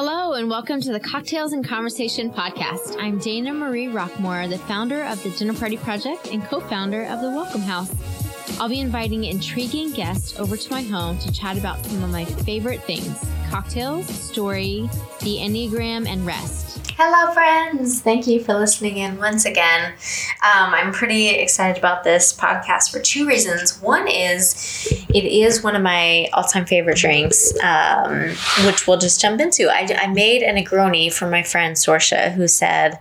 Hello, and welcome to the Cocktails and Conversation podcast. I'm Dana Marie Rockmore, the founder of the Dinner Party Project and co founder of the Welcome House. I'll be inviting intriguing guests over to my home to chat about some of my favorite things cocktails, story, the Enneagram, and rest. Hello, friends. Thank you for listening in once again. Um, I'm pretty excited about this podcast for two reasons. One is it is one of my all time favorite drinks, um, which we'll just jump into. I, I made a Negroni for my friend Sorsha, who said,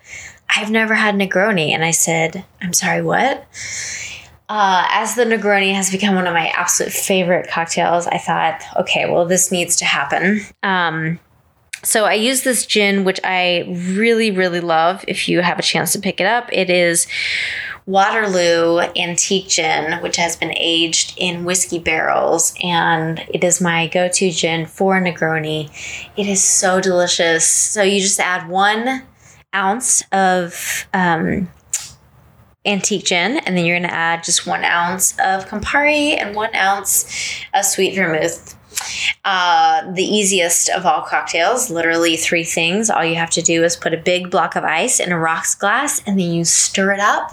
I've never had Negroni. And I said, I'm sorry, what? Uh, as the Negroni has become one of my absolute favorite cocktails, I thought, okay, well, this needs to happen. Um, so I use this gin, which I really, really love. If you have a chance to pick it up, it is Waterloo Antique Gin, which has been aged in whiskey barrels, and it is my go-to gin for Negroni. It is so delicious. So you just add one ounce of um, antique gin, and then you're going to add just one ounce of Campari and one ounce of sweet vermouth uh, the easiest of all cocktails, literally three things. All you have to do is put a big block of ice in a rocks glass and then you stir it up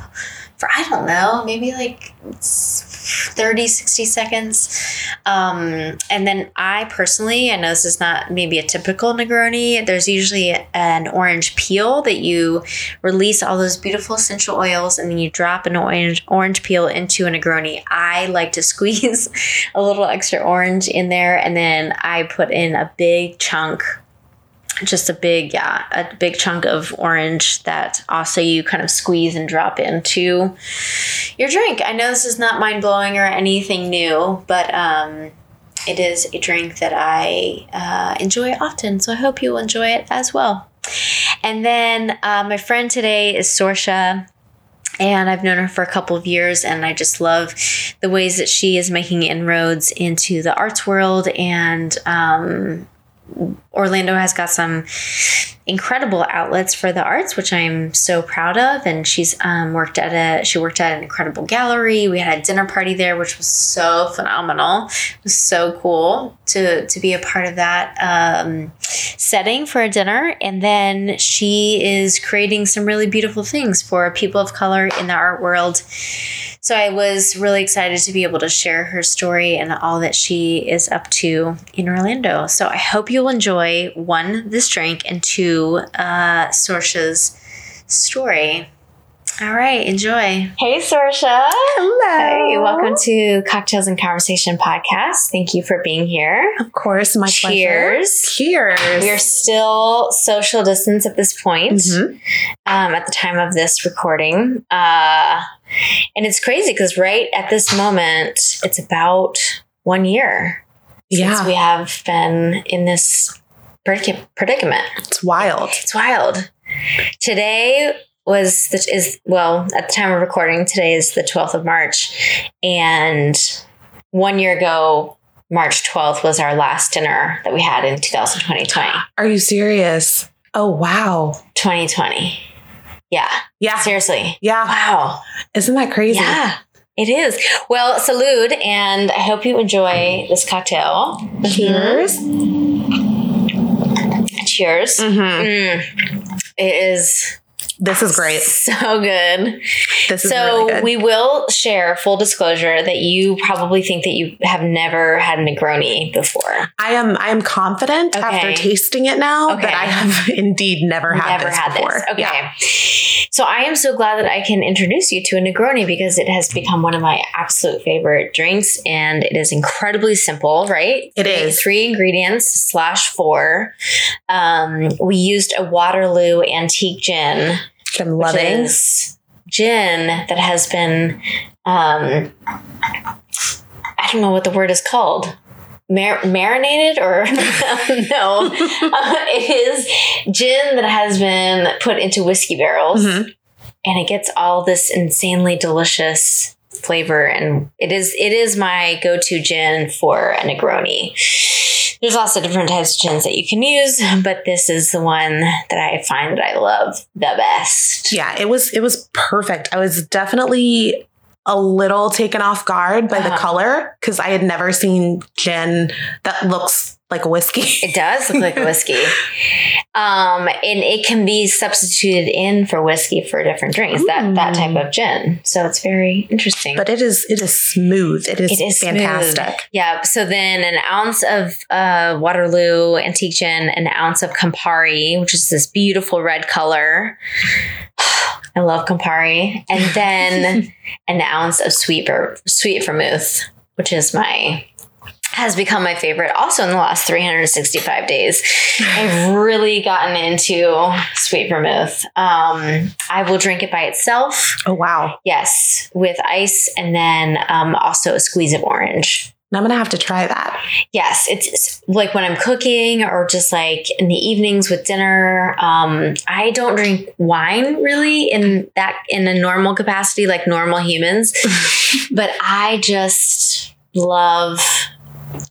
for, I don't know, maybe like 30, 60 seconds. Um, and then I personally, I know this is not maybe a typical Negroni, there's usually an orange peel that you release all those beautiful essential oils and then you drop an orange, orange peel into a Negroni. I like to squeeze a little extra orange in there and then I put in a big chunk just a big yeah a big chunk of orange that also you kind of squeeze and drop into your drink. I know this is not mind-blowing or anything new but um, it is a drink that i uh, enjoy often so i hope you'll enjoy it as well. And then uh, my friend today is sorsha and I've known her for a couple of years, and I just love the ways that she is making inroads into the arts world and um, Orlando has got some incredible outlets for the arts, which I'm so proud of. And she's um, worked at a she worked at an incredible gallery. We had a dinner party there, which was so phenomenal. It was so cool to to be a part of that um, setting for a dinner. And then she is creating some really beautiful things for people of color in the art world. So I was really excited to be able to share her story and all that she is up to in Orlando. So I hope you'll enjoy one, this drink, and two, uh, Sorsha's story. All right, enjoy. Hey, Sorsha. Hello. Hey, welcome to Cocktails and Conversation podcast. Thank you for being here. Of course, my Cheers. pleasure. Cheers. We're still social distance at this point, Mhm. um, at the time of this recording. Uh, and it's crazy because right at this moment, it's about one year since Yeah, we have been in this predic- predicament. it's wild. It's wild. Today was the, is well at the time of recording. Today is the twelfth of March, and one year ago, March twelfth was our last dinner that we had in 2020. Are you serious? Oh wow. 2020. Yeah, Yeah. seriously. Yeah. Wow. Isn't that crazy? Yeah. It is. Well, salute, and I hope you enjoy this cocktail. Cheers. Mm-hmm. Cheers. Mhm. Mm. It is This is great. so good. This is so really good. we will share full disclosure that you probably think that you have never had a Negroni before. I am I am confident Okay. after tasting it now Okay. that I have indeed never had never this had before. this. Okay. Yeah. So I am so glad that I can introduce you to a Negroni because it has become one of my absolute favorite drinks and it is incredibly simple, right? It Three- is. Three ingredients slash four. Um, we used a Waterloo antique gin. Which loving. gin that has been um I don't know what the word is called. Mar- marinated or no uh, it is gin that has been put into whiskey barrels Mhm. and it gets all this insanely delicious flavor and it is it is my go-to gin for a negroni there's lots of different types of gins that you can use but this is the one that i find that i love the best Yeah, it was it was perfect. I was definitely a little taken off guard by the Uh-huh. color because I had never seen gin that looks like a whiskey. It does look like whiskey. Um, and it can be substituted in for whiskey for different drinks, that, that type of gin. So it's very interesting. but it is it is smooth. It is, It is smooth. fantastic. Yeah. So then an ounce of uh, Waterloo antique gin, an ounce of Campari, which is this beautiful red color. I love Campari. And then an ounce of sweet, sweet vermouth, which is my has become my favorite also in the last 365 days. I've really gotten into sweet vermouth. Um, I will drink it by itself. Oh wow. Yes, with ice and then um, also a squeeze of orange. I'm gonna have to try that. Yes, it's, it's like when I'm cooking or just like in the evenings with dinner. Um, I don't drink wine really in that in a normal capacity, like normal humans, but I just love.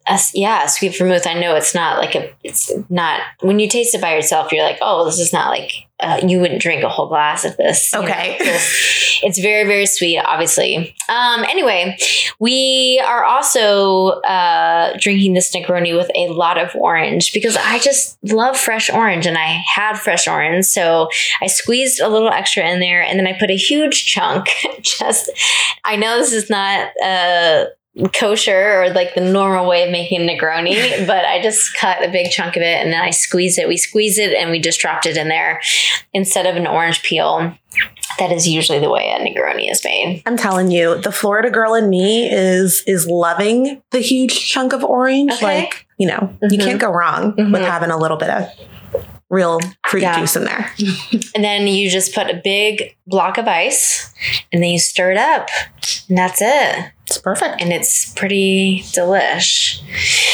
A, yeah, a sweet vermouth. I know it's not like a. It's not when you taste it by yourself. You're like, oh, this is not like uh, you wouldn't drink a whole glass of this. you know? Okay. It's- it's very very sweet obviously um anyway we are also uh drinking this negroni with a lot of orange because i just love fresh orange and i had fresh orange so i squeezed a little extra in there and then i put a huge chunk just i know this is not uh kosher or like the normal way of making Negroni, but I just cut a big chunk of it and then I squeeze it. We squeeze it and we just dropped it in there instead of an orange peel. That is usually the way a Negroni is made. I'm telling you, the Florida girl in me is is loving the huge chunk of orange. Okay. Like, you know, you Mhm. can't go wrong with Mhm. having a little bit of real fruit Yeah. juice in there. And then you just put a big block of ice and then you stir it up. And that's it. It's perfect. and it's pretty delish.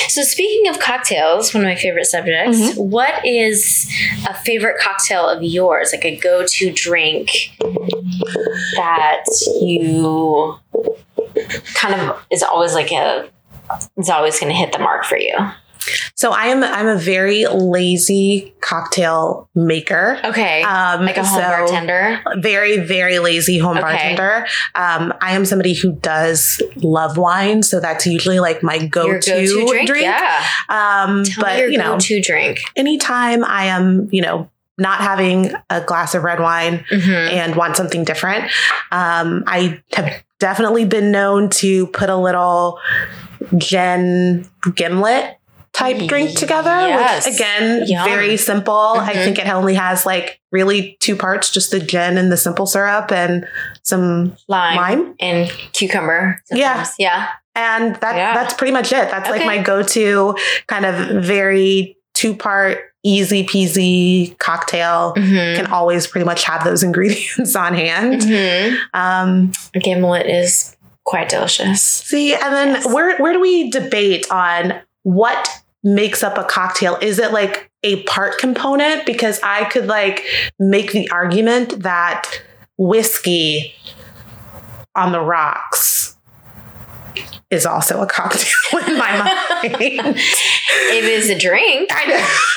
So speaking of cocktails, one of my favorite subjects, mm-hmm. what is a favorite cocktail of yours, like a go-to drink that you kind of is always like a is always going to hit the mark for you? So I am I'm a very lazy cocktail maker. Okay. Um, like a home so bartender. Very, very lazy home Okay. bartender. Um, I am somebody who does love wine, so that's usually like my go-to, go-to drink? drink. Yeah. Um, Tell but me your you know, go-to drink. anytime I am, you know, not having a glass of red wine Mhm. and want something different, um, I have definitely been known to put a little gin gimlet type drink together. Yes. Which again, Yum. very simple. I Mhm. think it only has like really two parts, just the gin and the simple syrup and some Lime, lime. and cucumber. Yeah. sometimes. Yeah. And that Yeah. that's pretty much it. That's like my go-to kind of very two-part easy peasy cocktail. Mhm. Can always pretty much have those ingredients on hand. Mhm. Um, Gimlet is quite delicious. see, and then Yes. where where do we debate on what makes up a cocktail? Is it like a part component? Because I could like make the argument that whiskey on the rocks is also a cocktail in my mind. It is a drink.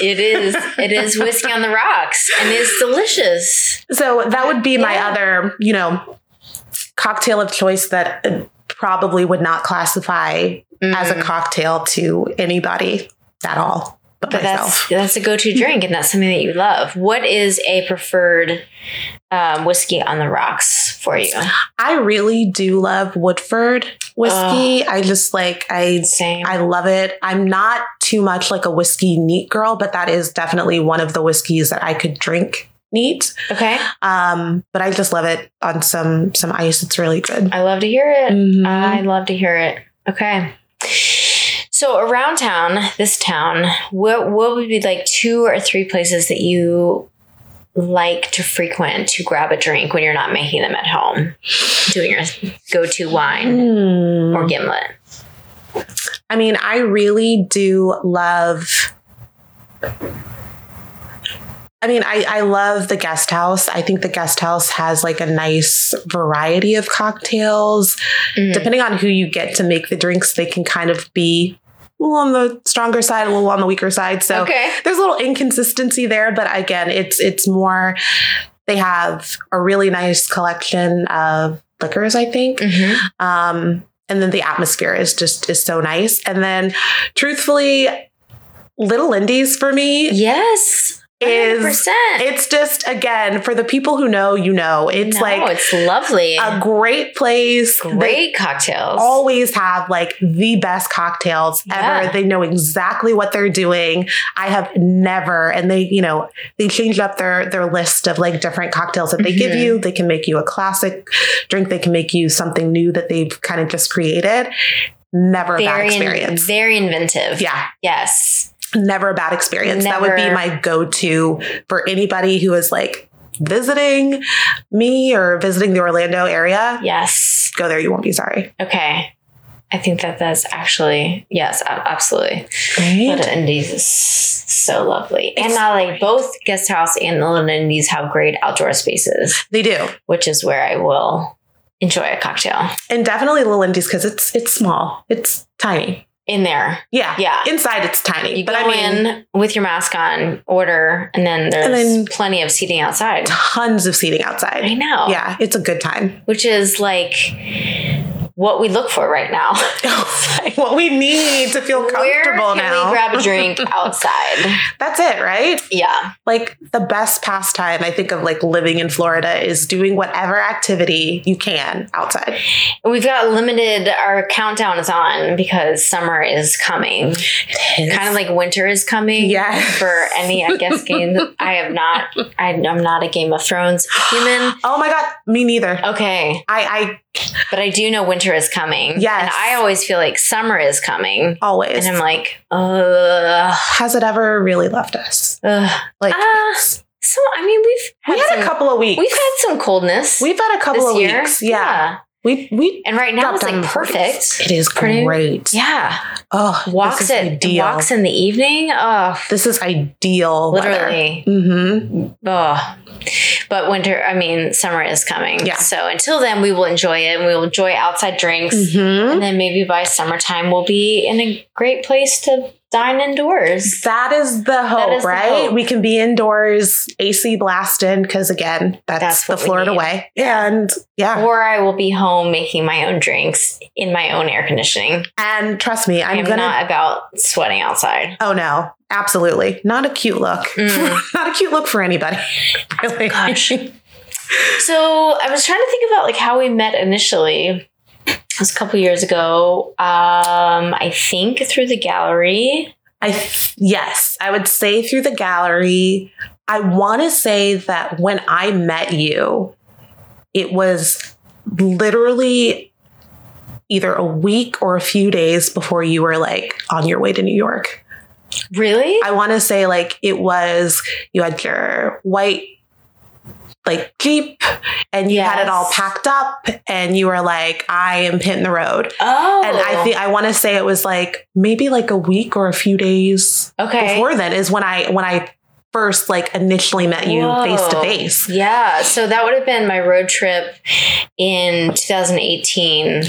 It is. It is whiskey on the rocks, and it's delicious. So that would be my Yeah. other, you know, cocktail of choice that uh, probably would not classify as a Mm. cocktail to anybody at all but, But that's myself. that's a go-to drink, and that's something that you love. What is a preferred um, whiskey on the rocks for you? I really do love Woodford whiskey. I just like I Same. I love it. I'm not too much like a whiskey neat girl, but that is definitely one of the whiskeys that I could drink neat. okay, Um, but I just love it on some some ice. It's really good. I love to hear it. Mhm. I love to hear it. Okay. So around town, this town, what what would be like two or three places that you like to frequent to grab a drink when you're not making them at home, doing your go-to wine Hmm. or gimlet? I mean, I really do love. I mean, I, I love the guest house. I think the guest house has like a nice variety of cocktails. Mm. Depending on who you get to make the drinks, they can kind of be a little on the stronger side, a little on the weaker side. So okay. there's a little inconsistency there, but again, it's it's more they have a really nice collection of liquors, I think. Mhm. Um, and then the atmosphere is just is so nice. And then truthfully, Little Indies for me Yes. Is 100%. it's just again for the people who know, you know, it's no, like it's lovely. a great place. They Great cocktails. always have like the best cocktails Yeah. ever. They know exactly what they're doing. I have never, and they, you know, they change up their their list of like different cocktails that they give Mhm. you. They can make you a classic drink. They can make you something new that they've kind of just created. Never a bad very, experience. very inventive. yeah, Yes. Never a bad experience. That would be my go to for anybody who is like visiting me or visiting the Orlando area. Yes. Go there, you won't be sorry. Okay. I think that that's actually yes, absolutely. Right? Little Indies is so lovely, and It's not like both guest house and the Little Indies have great outdoor spaces, They do. which is where I will enjoy a cocktail And definitely Little Indies because it's it's small. It's tiny. In there. Yeah. Yeah. Inside it's tiny. You but go I mean in with your mask on, order, and then there's And then- plenty of seating outside. tons of seating outside. I know. Yeah, it's a good time. Which is like what we look for right now. what we need to feel Where comfortable can now. we grab a drink outside? That's it, right? Yeah. Like the best pastime I think of like living in Florida is doing whatever activity you can outside. We've got limited, our countdown is on because summer is coming. Kind of like winter is coming. Yes. For any, I guess, game. I have not, I, I'm not a Game of Thrones human. Oh my god, me neither. Okay. I I But I do know winter is coming. Yes. And I always feel like summer is coming. always. And I'm like, ugh. Has it ever really left us? ugh. Like Ah, so, I mean, we've we had some, a couple of weeks. We've had some coldness. We've had a couple of year. weeks. Yeah. We we And right now it's like to 40s. perfect. It is Pretty- great. Yeah. Oh, Walks this is at ideal. walks in the evening. Oh, This is ideal. literally. Mm-hmm. Oh. But winter, I mean, summer is coming. Yeah. So until then, we will enjoy it and we will enjoy outside drinks. Mm-hmm. And then maybe by summertime, we'll be in a great place to dine indoors. That is the hope, is the right? hope. We can be indoors, AC blasted, because again, that's, That's the Florida way. And yeah, Or I will be home making my own drinks in my own air conditioning. and trust me, I'm I'm gonna. not about sweating outside. oh no, absolutely not a cute look. Mm. not a cute look for anybody. really. Gosh. So I was trying to think about like how we met initially. It was a couple years ago. Um, I think through the gallery. I th- yes, I would say through the gallery. I want to say that when I met you, it was literally either a week or a few days before you were like on your way to New York. Really? I want to say like it was you had your white like Jeep and you had it all packed up and you were like I am hitting the road. oh. And I oh. think I want to say it was like maybe like a week or a few days okay. before then is when I when I first like initially met you face to face. Yeah. So that would have been my road trip in 2018,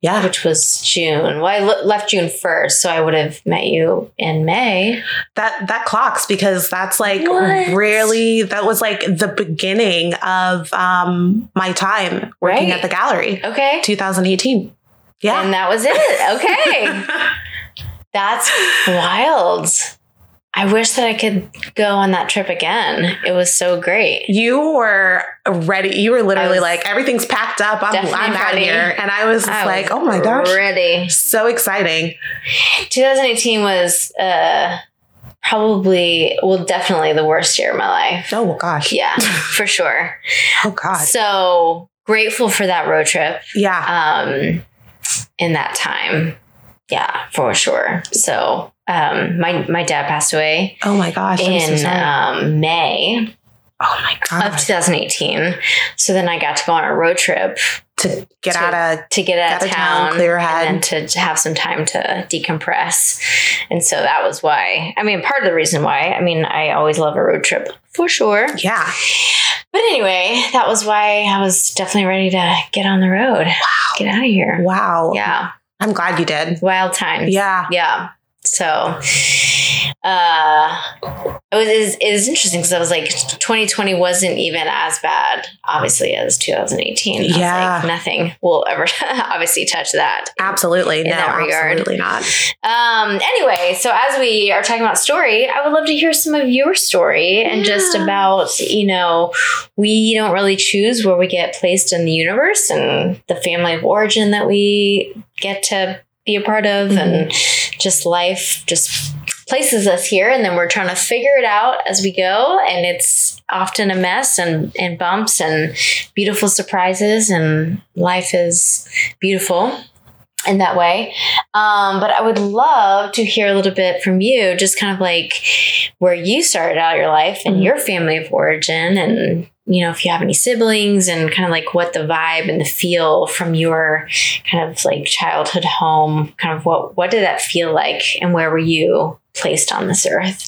Yeah. which was June. Well, I le- left June 1st, so I would have met you in May. That that clocks because that's like What? really that was like the beginning of um my time working Right. at the gallery. Okay. 2018. Yeah. And that was it. Okay. That's wild. I wish that I could go on that trip again. It was so great. you were ready. You were literally like, everything's packed up. I'm, I'm out of here. And I was I like, was oh my gosh. Ready. So exciting. 2018 was uh, probably, well, definitely the worst year of my life. Oh gosh. Yeah, for sure. Oh God. So grateful for that road trip Yeah. um, in that time. Yeah, for sure. So um, my my dad passed away Oh my gosh. I'm so in um, May oh my god! of 2018. So then I got to go on a road trip to get to- out of to get out of of town, town, clear your head. and to, to have some time to decompress. And so that was why. I mean, part of the reason why. I mean, I always love a road trip for sure. yeah. But anyway, that was why I was definitely ready to get on the road. Wow. Get out of here. Wow. Yeah. I'm glad you did. Wild times. Yeah. Yeah. So uh, it was it was, it was interesting because I was like, 2020 wasn't even as bad, obviously, as 2018. I was Yeah. like, nothing will ever obviously touch that. Absolutely. In no, that regard. absolutely not. Um, anyway, so as we are talking about story, I would love to hear some of your story and just about, you know, we don't really choose where we get placed in the universe and the family of origin that we get to be a part of and just life just places us here and then we're trying to figure it out as we go and it's often a mess and, and bumps and beautiful surprises and life is beautiful in that way um, but i would love to hear a little bit from you just kind of like where you started out your life and Mhm. your family of origin and you know if you have any siblings and kind of like what the vibe and the feel from your kind of like childhood home kind of what what did that feel like and where were you placed on this earth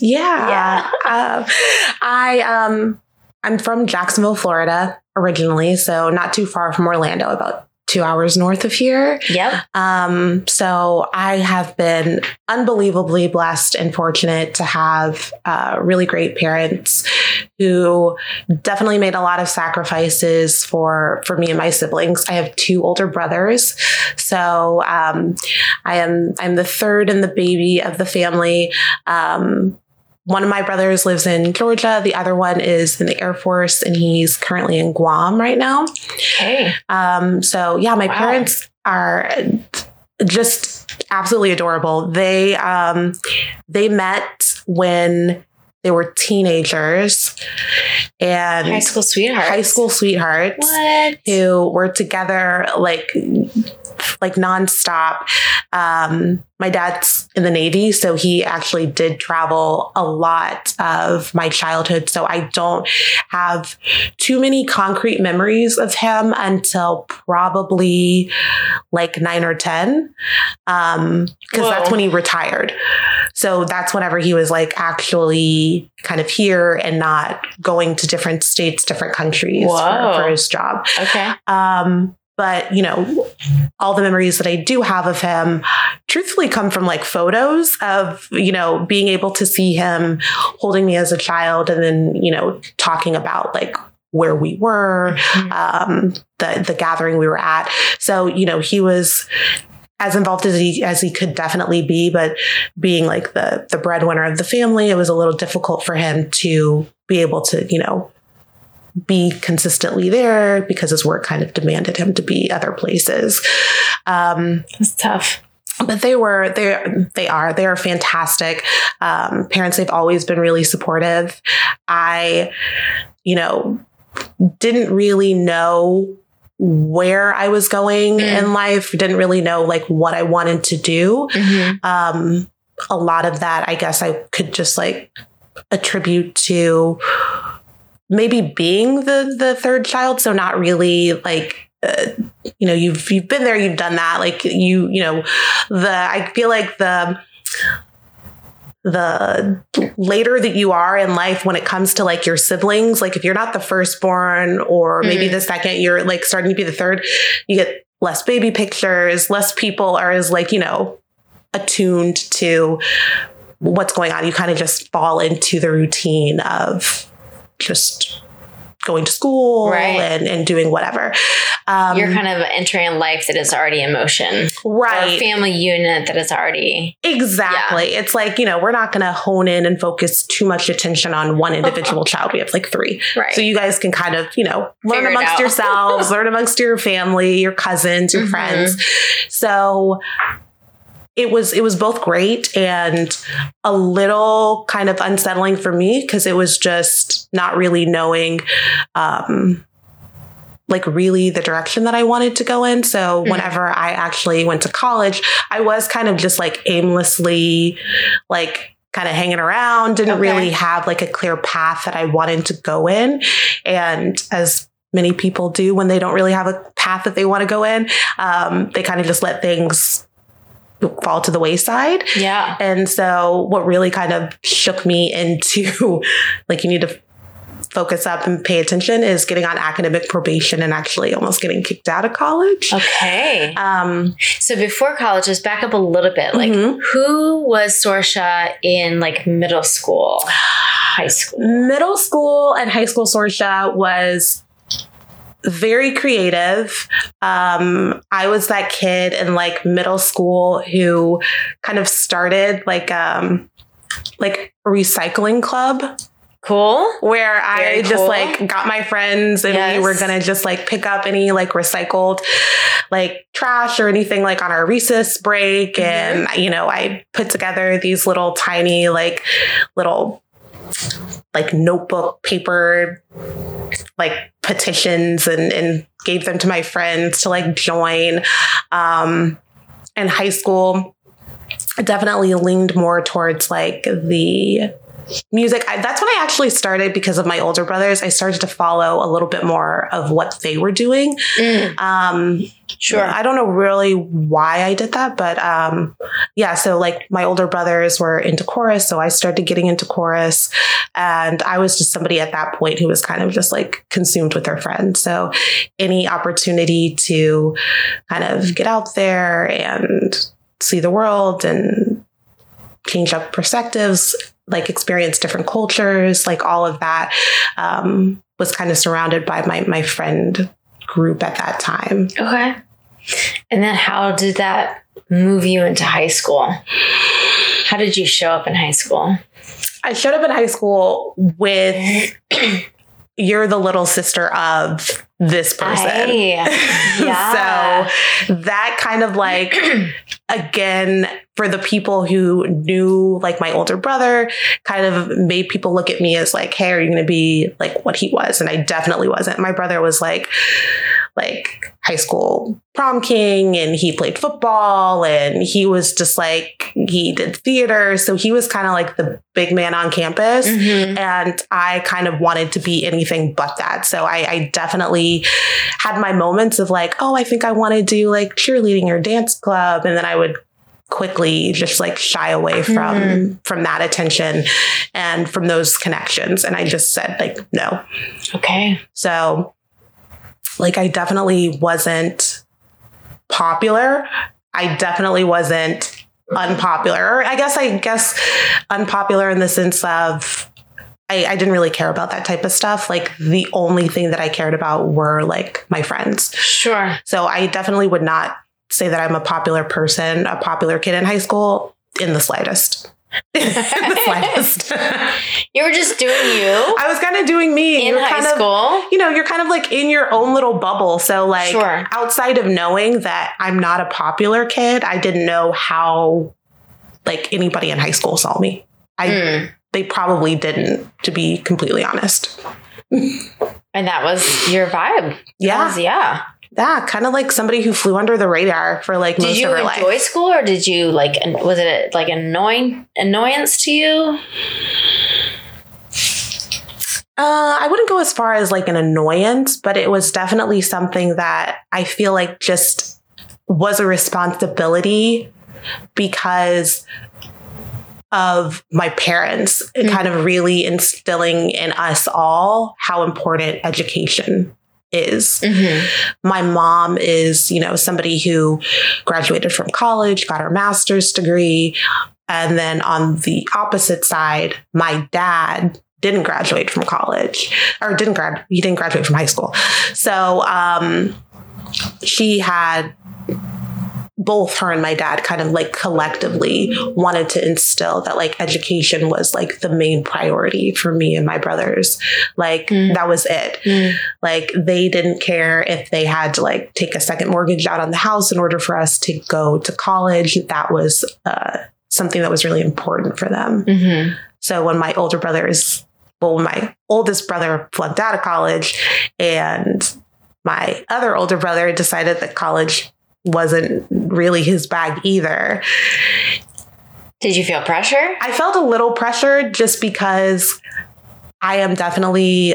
Yeah. Uh, I um I'm from Jacksonville, Florida originally, so not too far from Orlando, about two hours north of here. yep Um, so I have been unbelievably blessed and fortunate to have uh, really great parents who definitely made a lot of sacrifices for for me and my siblings. I have two older brothers, so um, I am I'm the third and the baby of the family. Um, one of my brothers lives in Georgia. The other one is in the Air Force, and he's currently in Guam right now. okay Um, so yeah, my Wow. parents are just absolutely adorable. They um, they met when they were teenagers and high school sweetheart high school sweethearts what who were together like like nonstop. Um, my dad's in the Navy, so he actually did travel a lot of my childhood. So I don't have too many concrete memories of him until probably like nine or 10. Um, because that's when he retired. So that's whenever he was like actually kind of here and not going to different states, different countries for, for his job. okay Um, but you know, all the memories that I do have of him truthfully come from like photos of, you know, being able to see him holding me as a child and then, you know, talking about like where we were, um, the the gathering we were at. So, you know, he was as involved as he as he could definitely be, but being like the the breadwinner of the family, it was a little difficult for him to be able to, you know, be consistently there because his work kind of demanded him to be other places. Um, That's tough. but they were they they are they are fantastic um, parents. They've always been really supportive. I, you know, didn't really know where I was going Mm. in life. Didn't really know like what I wanted to do. Um, a lot of that, I guess, I could just like attribute to maybe being the the third child. So not really like. Uh, you know, you've you've been there, you've done that. Like you, you know, the I feel like the the later that you are in life when it comes to like your siblings, like if you're not the firstborn or maybe Mhm. the second, you're like starting to be the third, you get less baby pictures, less people are as like, you know, attuned to what's going on. You kind of just fall into the routine of just going to school Right. and, and doing whatever. Um, You're kind of entering a life that is already in motion. Or a right. family unit that is already Exactly. It's like, you know, we're not going to hone in and focus too much attention on one individual child. We have like three. right. So you guys can kind of, you know, learn Figure amongst yourselves, learn amongst your family, your cousins, your Mhm. friends. So it was it was both great and a little kind of unsettling for me because it was just not really knowing um like really the direction that I wanted to go in. So Mhm. whenever I actually went to college, I was kind of just like aimlessly like kind of hanging around, didn't Okay. really have like a clear path that I wanted to go in. And as many people do when they don't really have a path that they want to go in, um, they kind of just let things fall to the wayside. yeah. And so what really kind of shook me into like you need to focus up and pay attention is getting on academic probation and actually almost getting kicked out of college. Okay. Um, So before college, just back up a little bit. Like, Mhm. who was Sorsha in like middle school, high school? middle school and high school Sorsha was very creative. Um, I was that kid in like middle school who kind of started like um like a recycling club Cool. where I Very just cool. like got my friends and we were gonna just like pick up any like recycled like trash or anything like on our recess break. Mm-hmm. And, you know, I put together these little tiny like little like notebook paper like petitions and, and gave them to my friends to like join. Um in high school, I definitely leaned more towards like the music. I, that's when I actually started because of my older brothers. I started to follow a little bit more of what they were doing. Mm, Um, sure. I don't know really why I did that, but um, yeah. So like my older brothers were into chorus, so I started getting into chorus, and I was just somebody at that point who was kind of just like consumed with their friends. So any opportunity to kind of get out there and see the world and change up perspectives, like experience different cultures, like all of that um, was kind of surrounded by my my friend group at that time. Okay. And then how did that move you into high school? How did you show up in high school? I showed up in high school with you're the little sister of this person. I- yeah. so that kind of like again for the people who knew like my older brother kind of made people look at me as like hey are you going to be like what he was and I definitely wasn't my brother was like like high school prom king and he played football and he was just like he did theater so he was kind of like the big man on campus Mhm. and I kind of wanted to be anything but that. So I, I definitely had my moments of like, oh, I think I want to do like cheerleading or dance club, and then I would quickly just like shy away from Mhm. from that attention and from those connections. And I just said like no. Okay. So like I definitely wasn't popular. I definitely wasn't unpopular. Or I guess I guess unpopular in the sense of I, I didn't really care about that type of stuff. Like the only thing that I cared about were like my friends. Sure. So I definitely would not say that I'm a popular person, a popular kid in high school in the slightest. in the slightest. You were just doing you I was kind of doing me. in high of school. you know, you're kind of like in your own little bubble. So, like, Sure. outside of knowing that I'm not a popular kid, I didn't know how, like, anybody in high school saw me. I, Mm. They probably didn't, to be completely honest. And that was your vibe. Yeah. was- yeah. Yeah. Kind of like somebody who flew under the radar for like Did most you of her enjoy school or did you like, was it like annoying annoyance to you? Uh, I wouldn't go as far as like an annoyance, but it was definitely something that I feel like just was a responsibility because of my parents Mm. kind of really instilling in us all how important education is. Mm-hmm. My mom is, you know, somebody who graduated from college, got her master's degree. And then on the opposite side, my dad didn't graduate from college or didn't grad he didn't graduate from high school. So um she had both her and my dad kind of like collectively wanted to instill that like education was like the main priority for me and my brothers. Like Mm. that was it. Mm. Like they didn't care if they had to like take a second mortgage out on the house in order for us to go to college. That was uh, something that was really important for them. Mm-hmm. So when my older brothers, well, when my oldest brother flunked out of college and my other older brother decided that college wasn't really his bag either. Did you feel pressure? I felt a little pressure just because I am definitely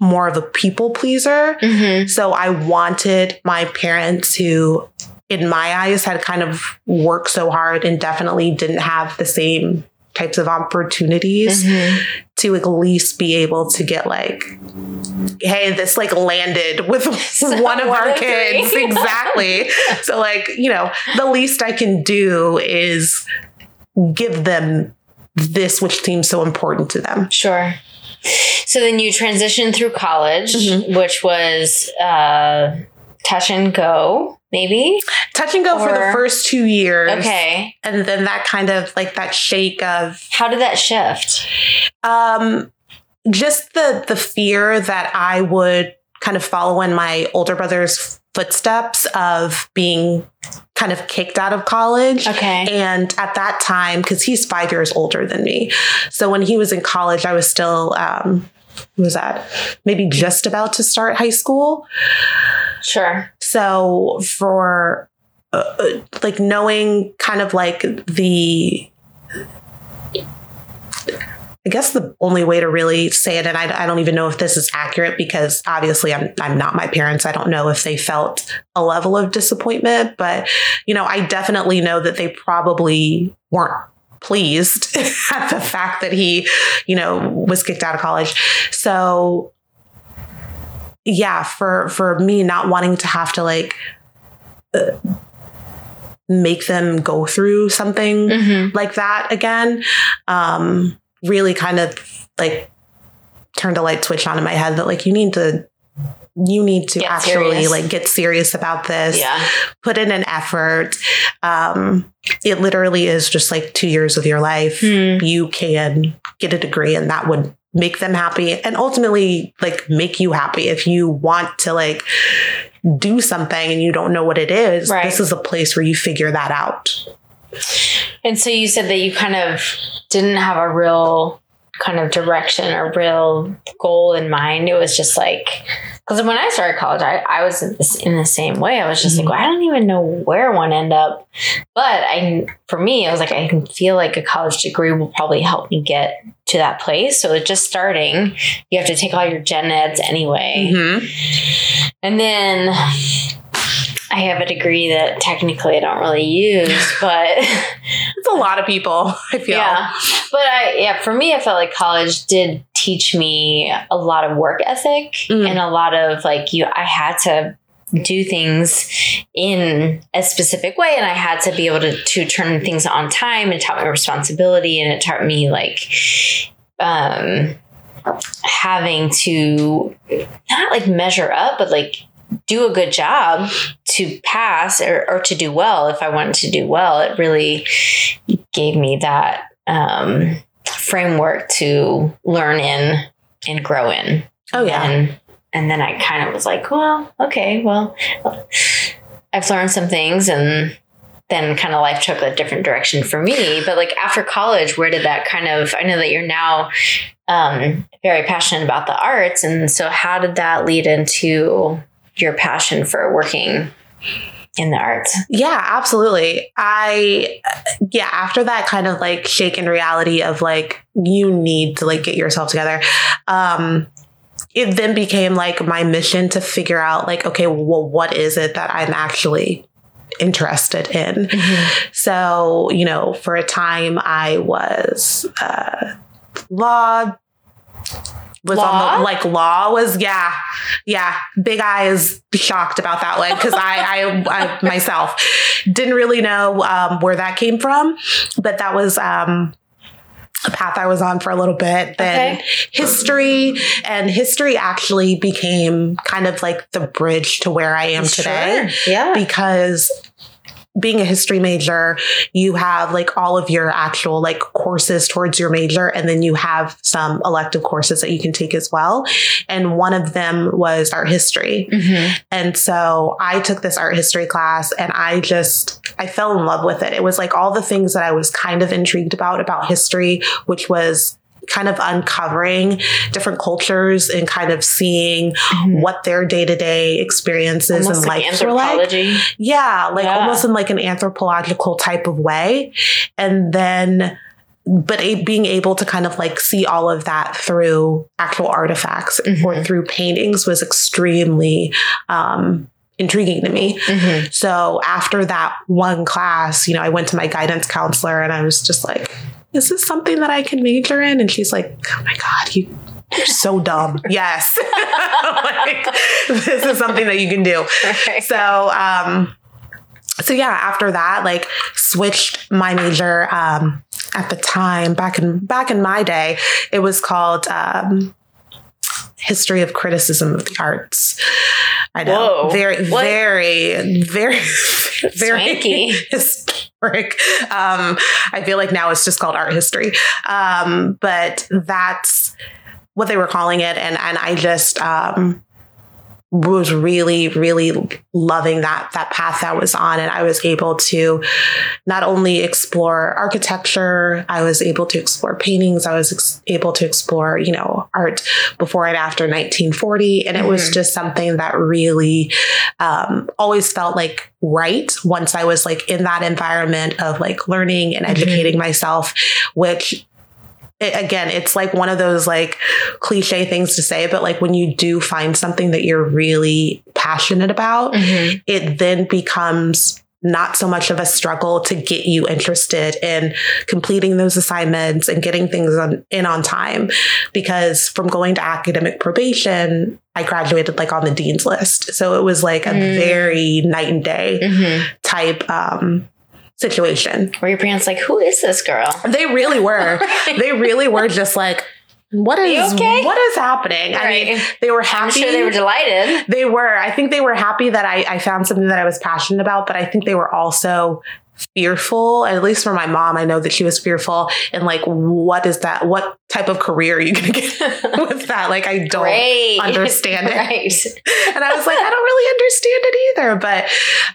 more of a people pleaser. Mm-hmm. So I wanted my parents who, in my eyes, had kind of worked so hard and definitely didn't have the same types of opportunities Mm-hmm. To at least be able to get like, hey, this like landed with one of one our kids. exactly. So, like, you know, the least I can do is give them this, which seems so important to them. Sure. So then you transitioned through college, Mhm. which was uh, touch and go, maybe. Touch and go for the first two years. Okay. And then that kind of like that shake of How did that shift? um just the the fear that I would kind of follow in my older brother's footsteps of being kind of kicked out of college. Okay. And at that time, because he's five years older than me. So when he was in college, I was still, um, what was that? Maybe just about to start high school. Sure. So for uh, uh, like knowing kind of like the I guess the only way to really say it, and I, I don't even know if this is accurate because obviously I'm I'm not my parents. I don't know if they felt a level of disappointment, but you know, I definitely know that they probably weren't pleased at the fact that he, you know, was kicked out of college. So yeah, for for me not wanting to have to like uh, make them go through something Mm-hmm. like that again um really kind of like turned a light switch on in my head that like you need to you need to Get actually serious. like get serious about this Yeah. put in an effort um it literally is just like 2 years of your life Hmm. you can get a degree and that would make them happy and ultimately like make you happy if you want to like do something and you don't know what it is Right. this is a place where you figure that out And so you said that you kind of didn't have a real kind of direction or real goal in mind. It was just like, because when I started college, I, I was in, this, in the same way. I was just like, well, I don't even know where one end up. But I, for me, I was like, I can feel like a college degree will probably help me get to that place. So it's just starting, you have to take all your gen eds anyway. Mhm. And then I have a degree that technically I don't really use, but it's a lot of people i feel yeah. But I yeah, for me I felt like college did teach me a lot of work ethic Mm. and a lot of like you I had to do things in a specific way and I had to be able to to turn things on time and taught me responsibility and it taught me like um having to not like measure up but like do a good job to pass or, or to do well if i wanted to do well it really gave me that um, framework to learn in and grow in. Oh yeah. And and then i kind of was like well okay well i've learned some things and then kind of life took a different direction for me. But like after college where did that kind of i know that you're now um, very passionate about the arts. And so how did that lead into your passion for working in the arts Yeah, absolutely. I, yeah, after that kind of like shaken reality of like, you need to like get yourself together. Um, it then became like my mission to figure out like, okay, well, what is it that I'm actually interested in? So, you know, for a time I was, uh, law, was on the like law was yeah yeah big eye is shocked about that one because I, I I myself didn't really know um, where that came from but that was um a path I was on for a little bit then Okay. history and history actually became kind of like the bridge to where I am today Sure. yeah because being a history major, you have like all of your actual like courses towards your major, and then you have some elective courses that you can take as well. And one of them was art history. Mhm. And so I took this art history class and I just, I fell in love with it. It was like all the things that I was kind of intrigued about, about history, which was kind of uncovering different cultures and kind of seeing what their day-to-day experiences Almost and like lives were like. anthropology Yeah, like Yeah. almost in like an anthropological type of way. And then but a, being able to kind of like see all of that through actual artifacts or Mhm. through paintings was extremely um intriguing to me. Mhm. So after that one class, you know, I went to my guidance counselor and I was just like, is this something that I can major in? And she's like, oh my God, you, you're so dumb. yes. like, this is something that you can do. Right. So, um, so yeah, after that, like switched my major, um, at the time back in, back in my day, it was called, um, history of criticism of the arts. I know. Whoa. Very, What? very, very, very Swanky. historic. Um, I feel like now it's just called art history. Um, but that's what they were calling it. And, and I just, um, was really really loving that that path that I was on and I was able to not only explore architecture I was able to explore paintings I was ex- able to explore you know art before and after 1940 and it was Mhm. just something that really um, always felt like right once I was like in that environment of like learning and Mhm. educating myself which it, again, it's like one of those like cliche things to say, but like when you do find something that you're really passionate about, Mhm. it then becomes not so much of a struggle to get you interested in completing those assignments and getting things on, in on time. Because from going to academic probation, I graduated like on the dean's list. So it was like a Mm. very night and day Mhm. type um, situation. Were your parents like, who is this girl? They really were. they really were just like, what is okay? what is happening? I mean, they were I'm happy. sure they were delighted. They were. I think they were happy that I, I found something that I was passionate about, but I think they were also fearful. At least for my mom, I know that she was fearful. And like, what is that? What type of career are you going to get with that? Like, I don't Great. understand it. right. and I was like, I don't really understand it either.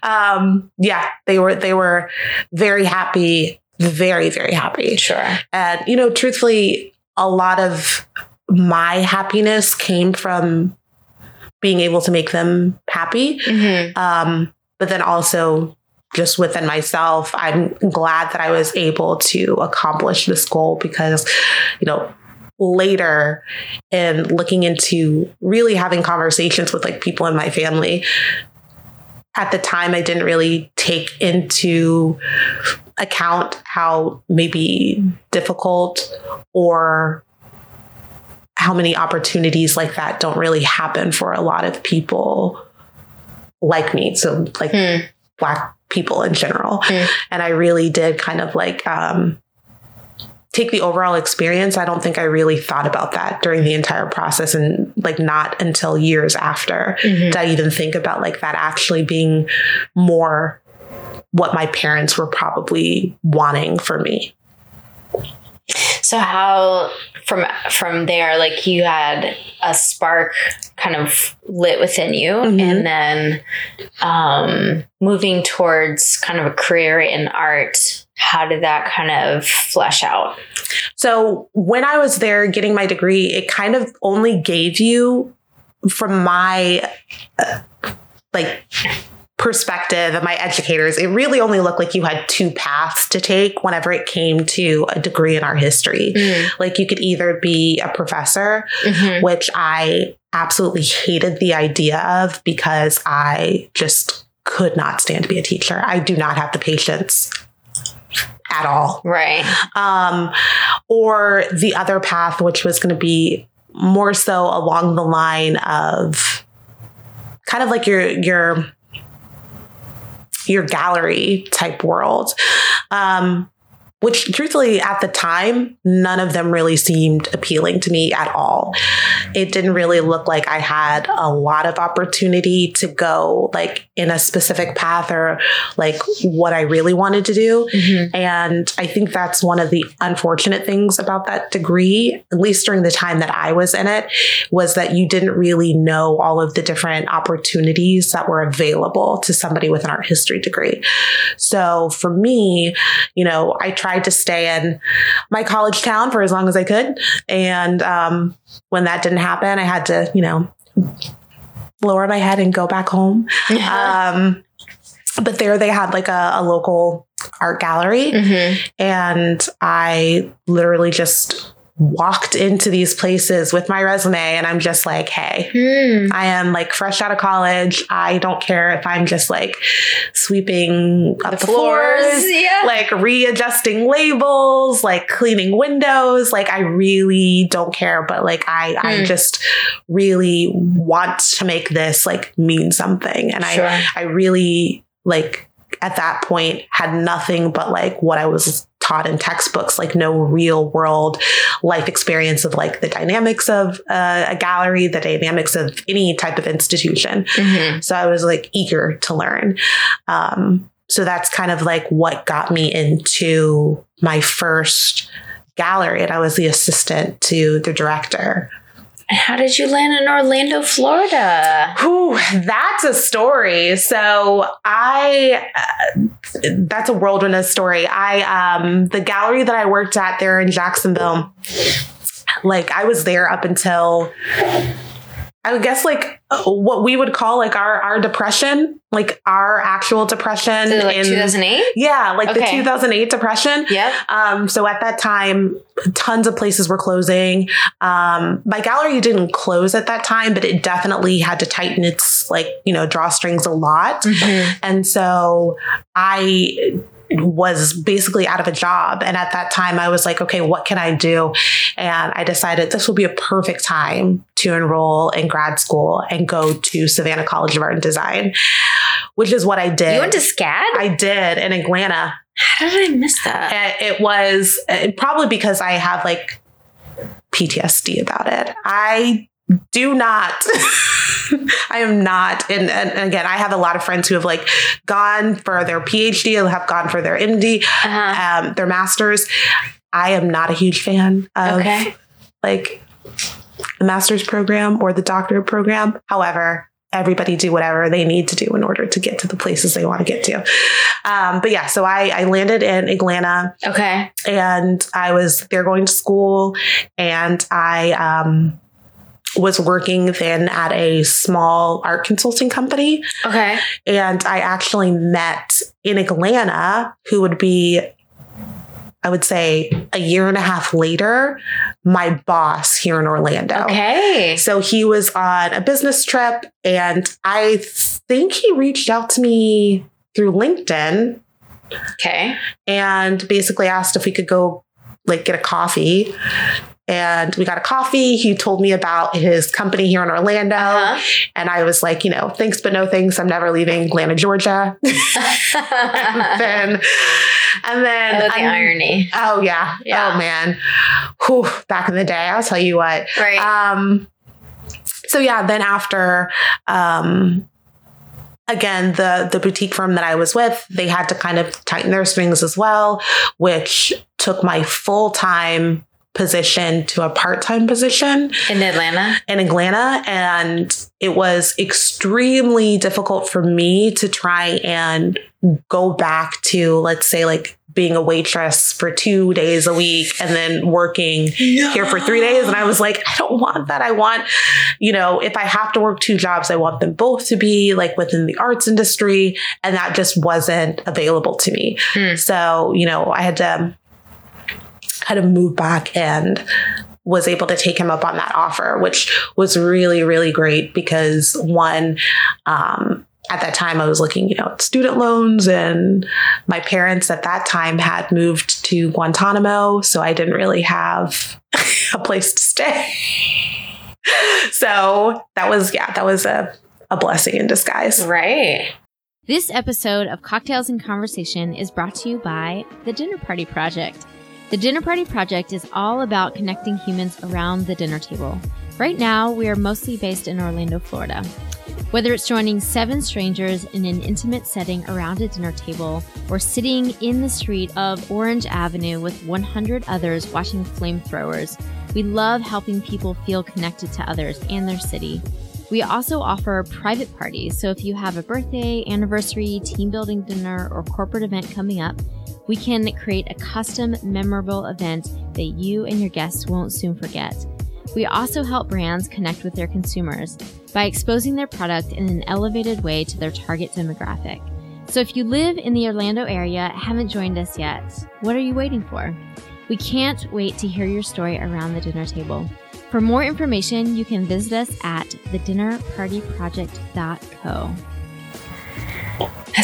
But um, yeah, they were they were very happy, very very happy. Sure. And you know, truthfully, a lot of my happiness came from being able to make them happy. Mhm. Um, but then also just within myself, I'm glad that I was able to accomplish this goal because, you know, later in looking into really having conversations with like people in my family, at the time I didn't really take into account how maybe difficult or how many opportunities like that don't really happen for a lot of people like me. So like Hmm. black people in general. Hmm. And I really did kind of like um take the overall experience. I don't think I really thought about that during the entire process and like not until years after Mhm. did I even think about like that actually being more what my parents were probably wanting for me. So how from from there, like you had a spark kind of lit within you, Mhm. and then um, moving towards kind of a career in art. How did that kind of flesh out? So when I was there getting my degree, it kind of only gave you, from my uh, like perspective of my educators, it really only looked like you had two paths to take whenever it came to a degree in art history. Like you could either be a professor, Mhm. which I absolutely hated the idea of because I just could not stand to be a teacher. I do not have the patience at all Right. um, or the other path, which was going to be more so along the line of kind of like your your your gallery type world. Um, which truthfully at the time none of them really seemed appealing to me at all it didn't really look like i had a lot of opportunity to go like in a specific path or like what i really wanted to do Mhm. and I think that's one of the unfortunate things about that degree, at least during the time that I was in it, was that you didn't really know all of the different opportunities that were available to somebody with an art history degree. So for me, you know, I tried to stay in my college town for as long as I could. And um, when that didn't happen, I had to, you know, lower my head and go back home. Um, but there they had like a, a local art gallery Mhm. and I literally just walked into these places with my resume and I'm just like, hey, Hmm. I am like fresh out of college. I don't care if I'm just like sweeping up the, floors, Yeah. like readjusting labels, like cleaning windows. Like I really don't care, but like I I Hmm. just really want to make this like mean something. And Sure. I I really like at that point had nothing but like what I was taught in textbooks, like no real world life experience of like the dynamics of uh, a gallery, the dynamics of any type of institution. Mhm. So I was like eager to learn. Um, so that's kind of like what got me into my first gallery. And I was the assistant to the director. How did you land in Orlando, Florida? Whew, that's a story. So I, uh, that's a of story. I, um, the gallery that I worked at there in Jacksonville, like I was there up until, I would guess like what we would call like our, our depression, like our actual depression. So like in- 2008? Yeah, like the 2008 depression. Yeah. Um, so at that time, tons of places were closing. Um, my gallery didn't close at that time, but it definitely had to tighten its like, you know, drawstrings a lot. Mhm. And so I was basically out of a job. And at that time, I was like, okay, what can I do? And I decided this will be a perfect time to enroll in grad school and go to Savannah College of Art and Design, which is what I did. You went to SCAD? I did in Atlanta. How did I miss that? And it was uh, probably because I have like PTSD about it. I do not. I am not, and, and again, I have a lot of friends who have like gone for their PhD, and have gone for their MD, Uh-huh. um, their masters. I am not a huge fan of Okay. like the master's program or the doctorate program. However, everybody do whatever they need to do in order to get to the places they want to get to. Um, but yeah, so I, I landed in Atlanta Okay. and I was there going to school and I um, was working then at a small art consulting company. Okay. And I actually met in Atlanta, who would be, I would say, a year and a half later, my boss here in Orlando. Okay. So he was on a business trip, and I think he reached out to me through LinkedIn Okay. and basically asked if we could go like get a coffee. And we got a coffee. He told me about his company here in Orlando. Uh-huh. And I was like, you know, thanks, but no thanks. I'm never leaving Atlanta, Georgia. then, and then, love the I'm- irony. Oh yeah. Yeah. Oh man. Whew, back in the day, I'll tell you what. Right. Um, so yeah, then after, um, again, the the boutique firm that I was with, they had to kind of tighten their strings as well, which took my full time position to a part time position In Atlanta? in Atlanta. And it was extremely difficult for me to try and go back to, let's say, like being a waitress for two days a week and then working here for three days. And I was like, I don't want that. I want, you know, if I have to work two jobs, I want them both to be like within the arts industry. And that just wasn't available to me. Hmm. So, you know, I had to kind of move back and was able to take him up on that offer, which was really, really great because one, um, at that time I was looking, you know, at student loans and my parents at that time had moved to Guantanamo. So I didn't really have a place to stay. so that was, yeah, that was a, a blessing in disguise. Right. This episode of Cocktails and Conversation is brought to you by the Dinner Party Project. The Dinner Party Project is all about connecting humans around the dinner table. Right now, we are mostly based in Orlando, Florida. Whether it's joining seven strangers in an intimate setting around a dinner table or sitting in the street of Orange Avenue with 100 others watching flamethrowers, we love helping people feel connected to others and their city. We also offer private parties, so if you have a birthday, anniversary, team building dinner, or corporate event coming up, we can create a custom, memorable event that you and your guests won't soon forget. We also help brands connect with their consumers by exposing their product in an elevated way to their target demographic. So if you live in the Orlando area, haven't joined us yet, what are you waiting for? We can't wait to hear your story around the dinner table. For more information, you can visit us at thedinnerpartyproject.co.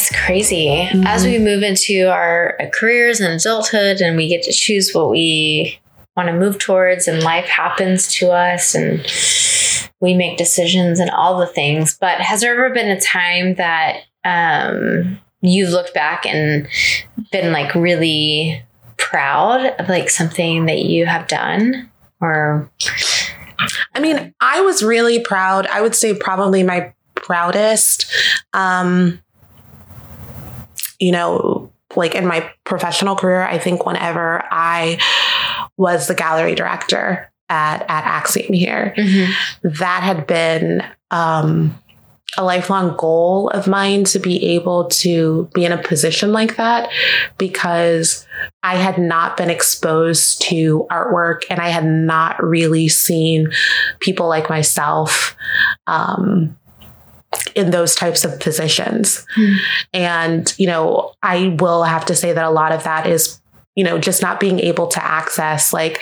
That's crazy. Mm-hmm. As we move into our careers and adulthood and we get to choose what we want to move towards and life happens to us and we make decisions and all the things. But has there ever been a time that um, you've looked back and been like really proud of like something that you have done or I mean, I was really proud. I would say probably my proudest um you know, like in my professional career, I think whenever I was the gallery director at at Axiom here, mm-hmm. that had been um, a lifelong goal of mine to be able to be in a position like that because I had not been exposed to artwork and I had not really seen people like myself um, in those types of positions. Mm. And, you know, I will have to say that a lot of that is, you know, just not being able to access like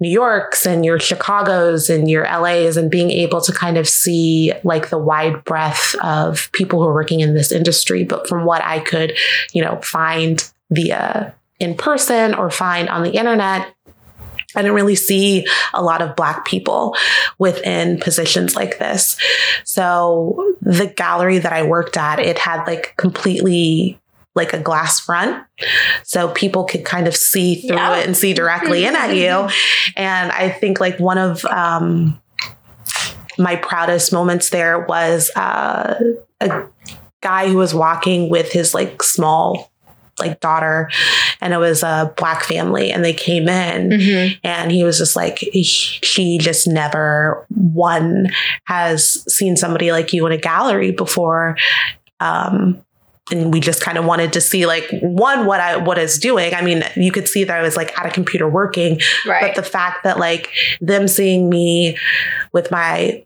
New York's and your Chicago's and your LA's and being able to kind of see like the wide breadth of people who are working in this industry. But from what I could, you know, find via in person or find on the internet, I didn't really see a lot of Black people within positions like this. So the gallery that I worked at, it had like completely like a glass front. So people could kind of see through yeah. it and see directly in at you. And I think like one of um, my proudest moments there was uh, a guy who was walking with his like small like daughter and it was a black family and they came in mm-hmm. and he was just like she just never one has seen somebody like you in a gallery before um and we just kind of wanted to see like one what I what is doing. I mean, you could see that I was like at a computer working, right. but the fact that like them seeing me with my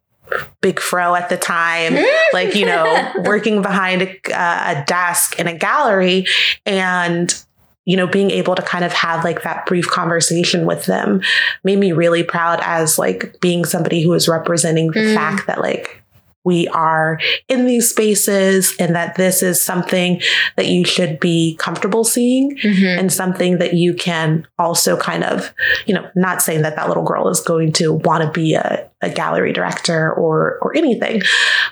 big fro at the time, like, you know, working behind a, a desk in a gallery and you know being able to kind of have like that brief conversation with them made me really proud as like being somebody who is representing the mm. fact that like we are in these spaces and that this is something that you should be comfortable seeing mm-hmm. and something that you can also kind of, you know, not saying that that little girl is going to want to be a, a gallery director or, or anything,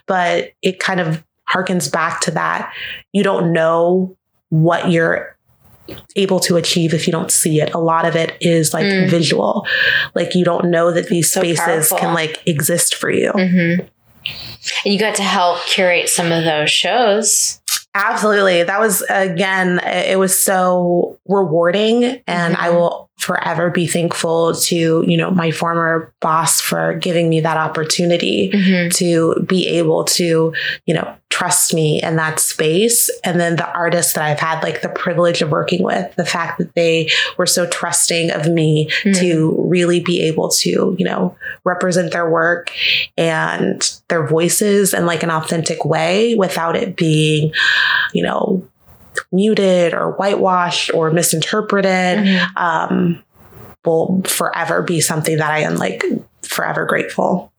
but it kind of harkens back to that. You don't know what you're able to achieve if you don't see it. A lot of it is like mm. visual. Like you don't know that these so spaces powerful. can like exist for you. Mm-hmm. And you got to help curate some of those shows. Absolutely. That was, again, it was so rewarding. And mm-hmm. I will forever be thankful to, you know, my former boss for giving me that opportunity mm-hmm. to be able to, you know, trust me in that space. And then the artists that I've had like the privilege of working with, the fact that they were so trusting of me mm-hmm. to really be able to, you know, represent their work and their voices in like an authentic way without it being, you know, muted or whitewashed or misinterpreted mm-hmm. um, will forever be something that I am like forever grateful.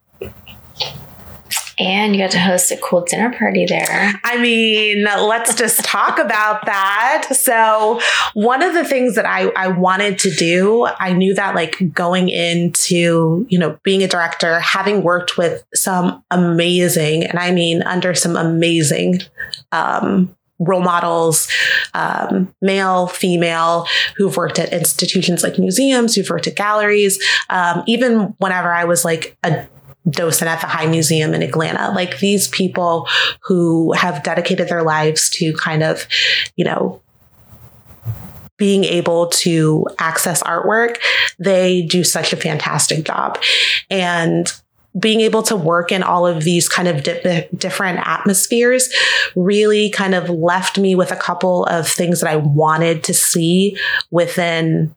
And you got to host a cool dinner party there. I mean, let's just talk about that. So, one of the things that I, I wanted to do, I knew that like going into, you know, being a director, having worked with some amazing, and I mean under some amazing um, role models, um, male, female, who've worked at institutions like museums, who've worked at galleries. Um, even whenever I was like a docent at the High Museum in Atlanta, like these people who have dedicated their lives to kind of, you know, being able to access artwork, they do such a fantastic job. And being able to work in all of these kind of di- different atmospheres really kind of left me with a couple of things that I wanted to see within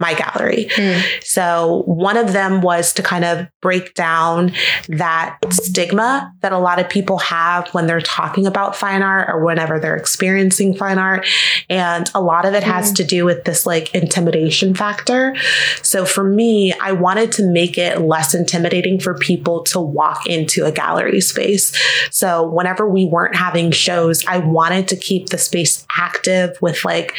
my gallery. Mm. So one of them was to kind of break down that stigma that a lot of people have when they're talking about fine art or whenever they're experiencing fine art. And a lot of it has Mm. to do with this like intimidation factor. So for me, I wanted to make it less intimidating for people to walk into a gallery space. So whenever we weren't having shows, I wanted to keep the space active with like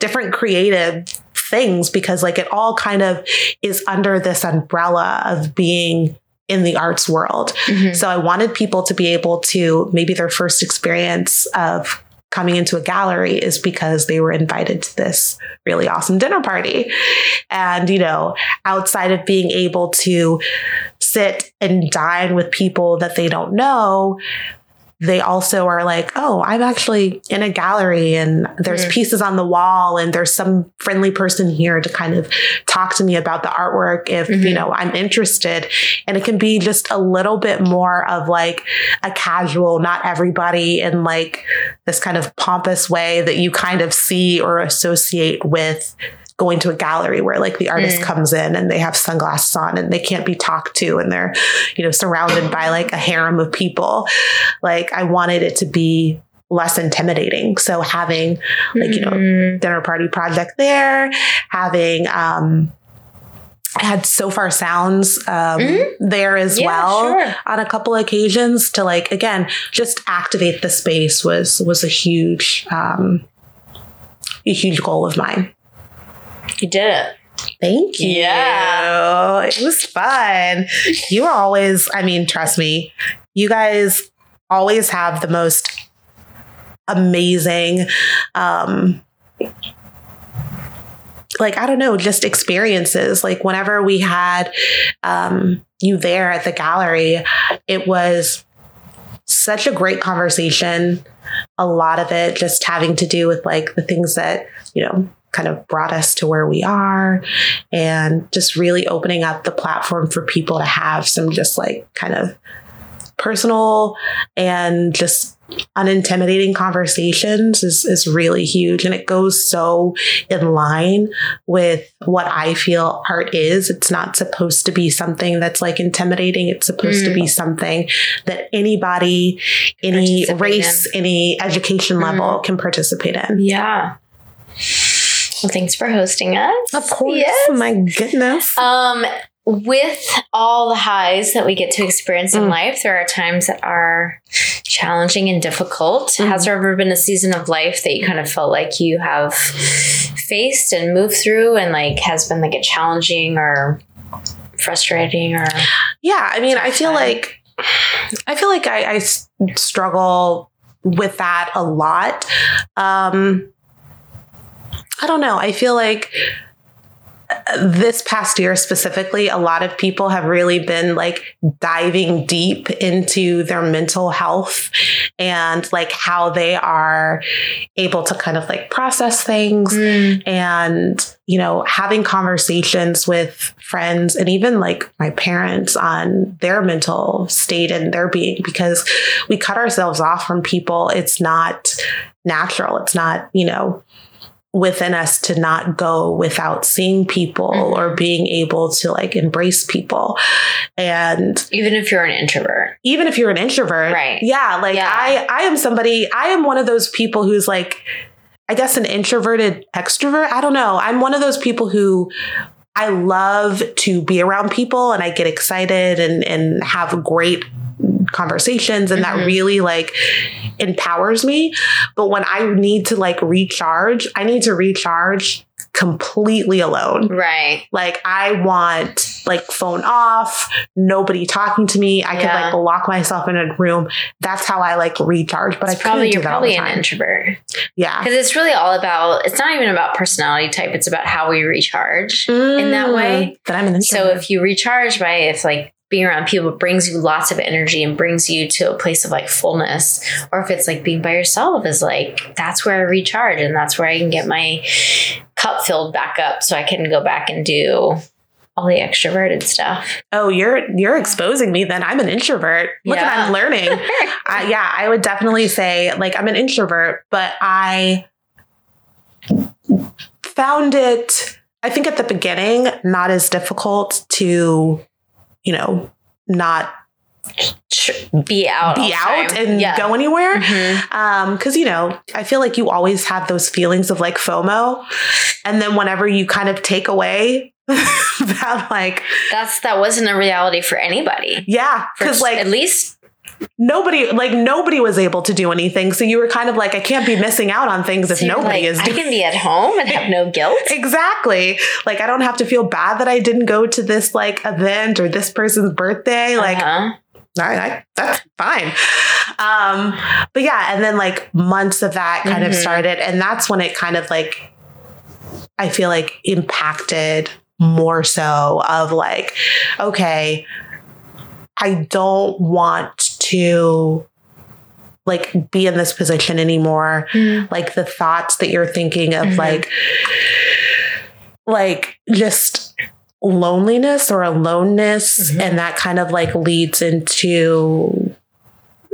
different creative things because like it all kind of is under this umbrella of being in the arts world. Mhm. So I wanted people to be able to maybe their first experience of coming into a gallery is because they were invited to this really awesome dinner party. And, you know, outside of being able to sit and dine with people that they don't know, they also are like, oh, I'm actually in a gallery and there's Mm. pieces on the wall and there's some friendly person here to kind of talk to me about the artwork if, you Mhm. know, I'm interested. And it can be just a little bit more of like a casual, not everybody in like this kind of pompous way that you kind of see or associate with going to a gallery where like the artist Mm. comes in and they have sunglasses on and they can't be talked to and they're you know surrounded by like a harem of people like i wanted it to be less intimidating so having like you know Mm. dinner party project there having um I had Sofar Sounds um, Mhm. there as Yeah, well sure. on a couple occasions to like again just activate the space was was a huge um a huge goal of mine You did it. Thank you. Yeah. It was fun. You are always, I mean, trust me, you guys always have the most amazing um like I don't know, just experiences. Like whenever we had um you there at the gallery, it was such a great conversation. A lot of it just having to do with like the things that, you know, kind of brought us to where we are and just really opening up the platform for people to have some just like kind of personal and just unintimidating conversations is, is really huge. And it goes so in line with what i feel art is. It's not supposed to be something that's like intimidating. It's supposed to Mm. be something that anybody any race any education level can participate in. Yeah. Thanks for hosting us. of course Yes. my goodness Um, with all the highs that we get to experience in Mm. life, there are times that are challenging and difficult. Mhm. Has there ever been a season of life that you kind of felt like you have faced and moved through and like has been like a challenging or frustrating or Yeah, I mean, I feel Time. like I feel like I struggle with that a lot. Um, I don't know. I feel like this past year specifically, a lot of people have really been like diving deep into their mental health and like how they are able to kind of like process things mm. and you know having conversations with friends and even like my parents on their mental state and their being because we cut ourselves off from people. It's not natural. It's not you know within us to not go without seeing people Mhm. or being able to like embrace people and even if you're an introvert. even if you're an introvert Right. yeah like Yeah. i i am somebody i am one of those people who's like i guess an introverted extrovert i don't know i'm one of those people who i love to be around people and i get excited and and have great conversations and that Mhm. really like empowers me but when i need to like recharge i need to recharge completely alone Right. like I want like phone off, nobody talking to me. I can Yeah. like lock myself in a room. That's how I like recharge. But It's I probably you're that probably an introvert. Yeah. Because it's really all about it's not even about personality type, it's about how we recharge. in that way. Mm, That I'm an introvert. So if you recharge by if like being around people brings you lots of energy and brings you to a place of like fullness, or if it's like being by yourself is like that's where I recharge and that's where I can get my cup filled back up so I can go back and do all the extroverted stuff. oh, you're you're exposing me. Then I'm an introvert. Look Yeah. at I'm learning. I, yeah, I would definitely say like I'm an introvert, but I found it. I think at the beginning, not as difficult to, you know, not be out be out time. and yeah. go anywhere. Mhm. Um, cause you know, I feel like you always have those feelings of like FOMO. And then whenever you kind of take away that like, That's that wasn't a reality for anybody. yeah, cause like at least nobody, like nobody was able to do anything. So you were kind of like, I can't be missing out on things if so you're nobody like, is I can be at home and have no guilt. Exactly. Like I don't have to feel bad that I didn't go to this like event or this person's birthday. Like Uh-huh. I, I, that's fine. Um, but yeah, and then like months of that kind of Mhm. started, and that's when it kind of like I feel like impacted more so of like, okay, I don't want to like be in this position anymore. Like the thoughts that you're thinking of Mhm. like like just loneliness or aloneness Mhm. and that kind of like leads into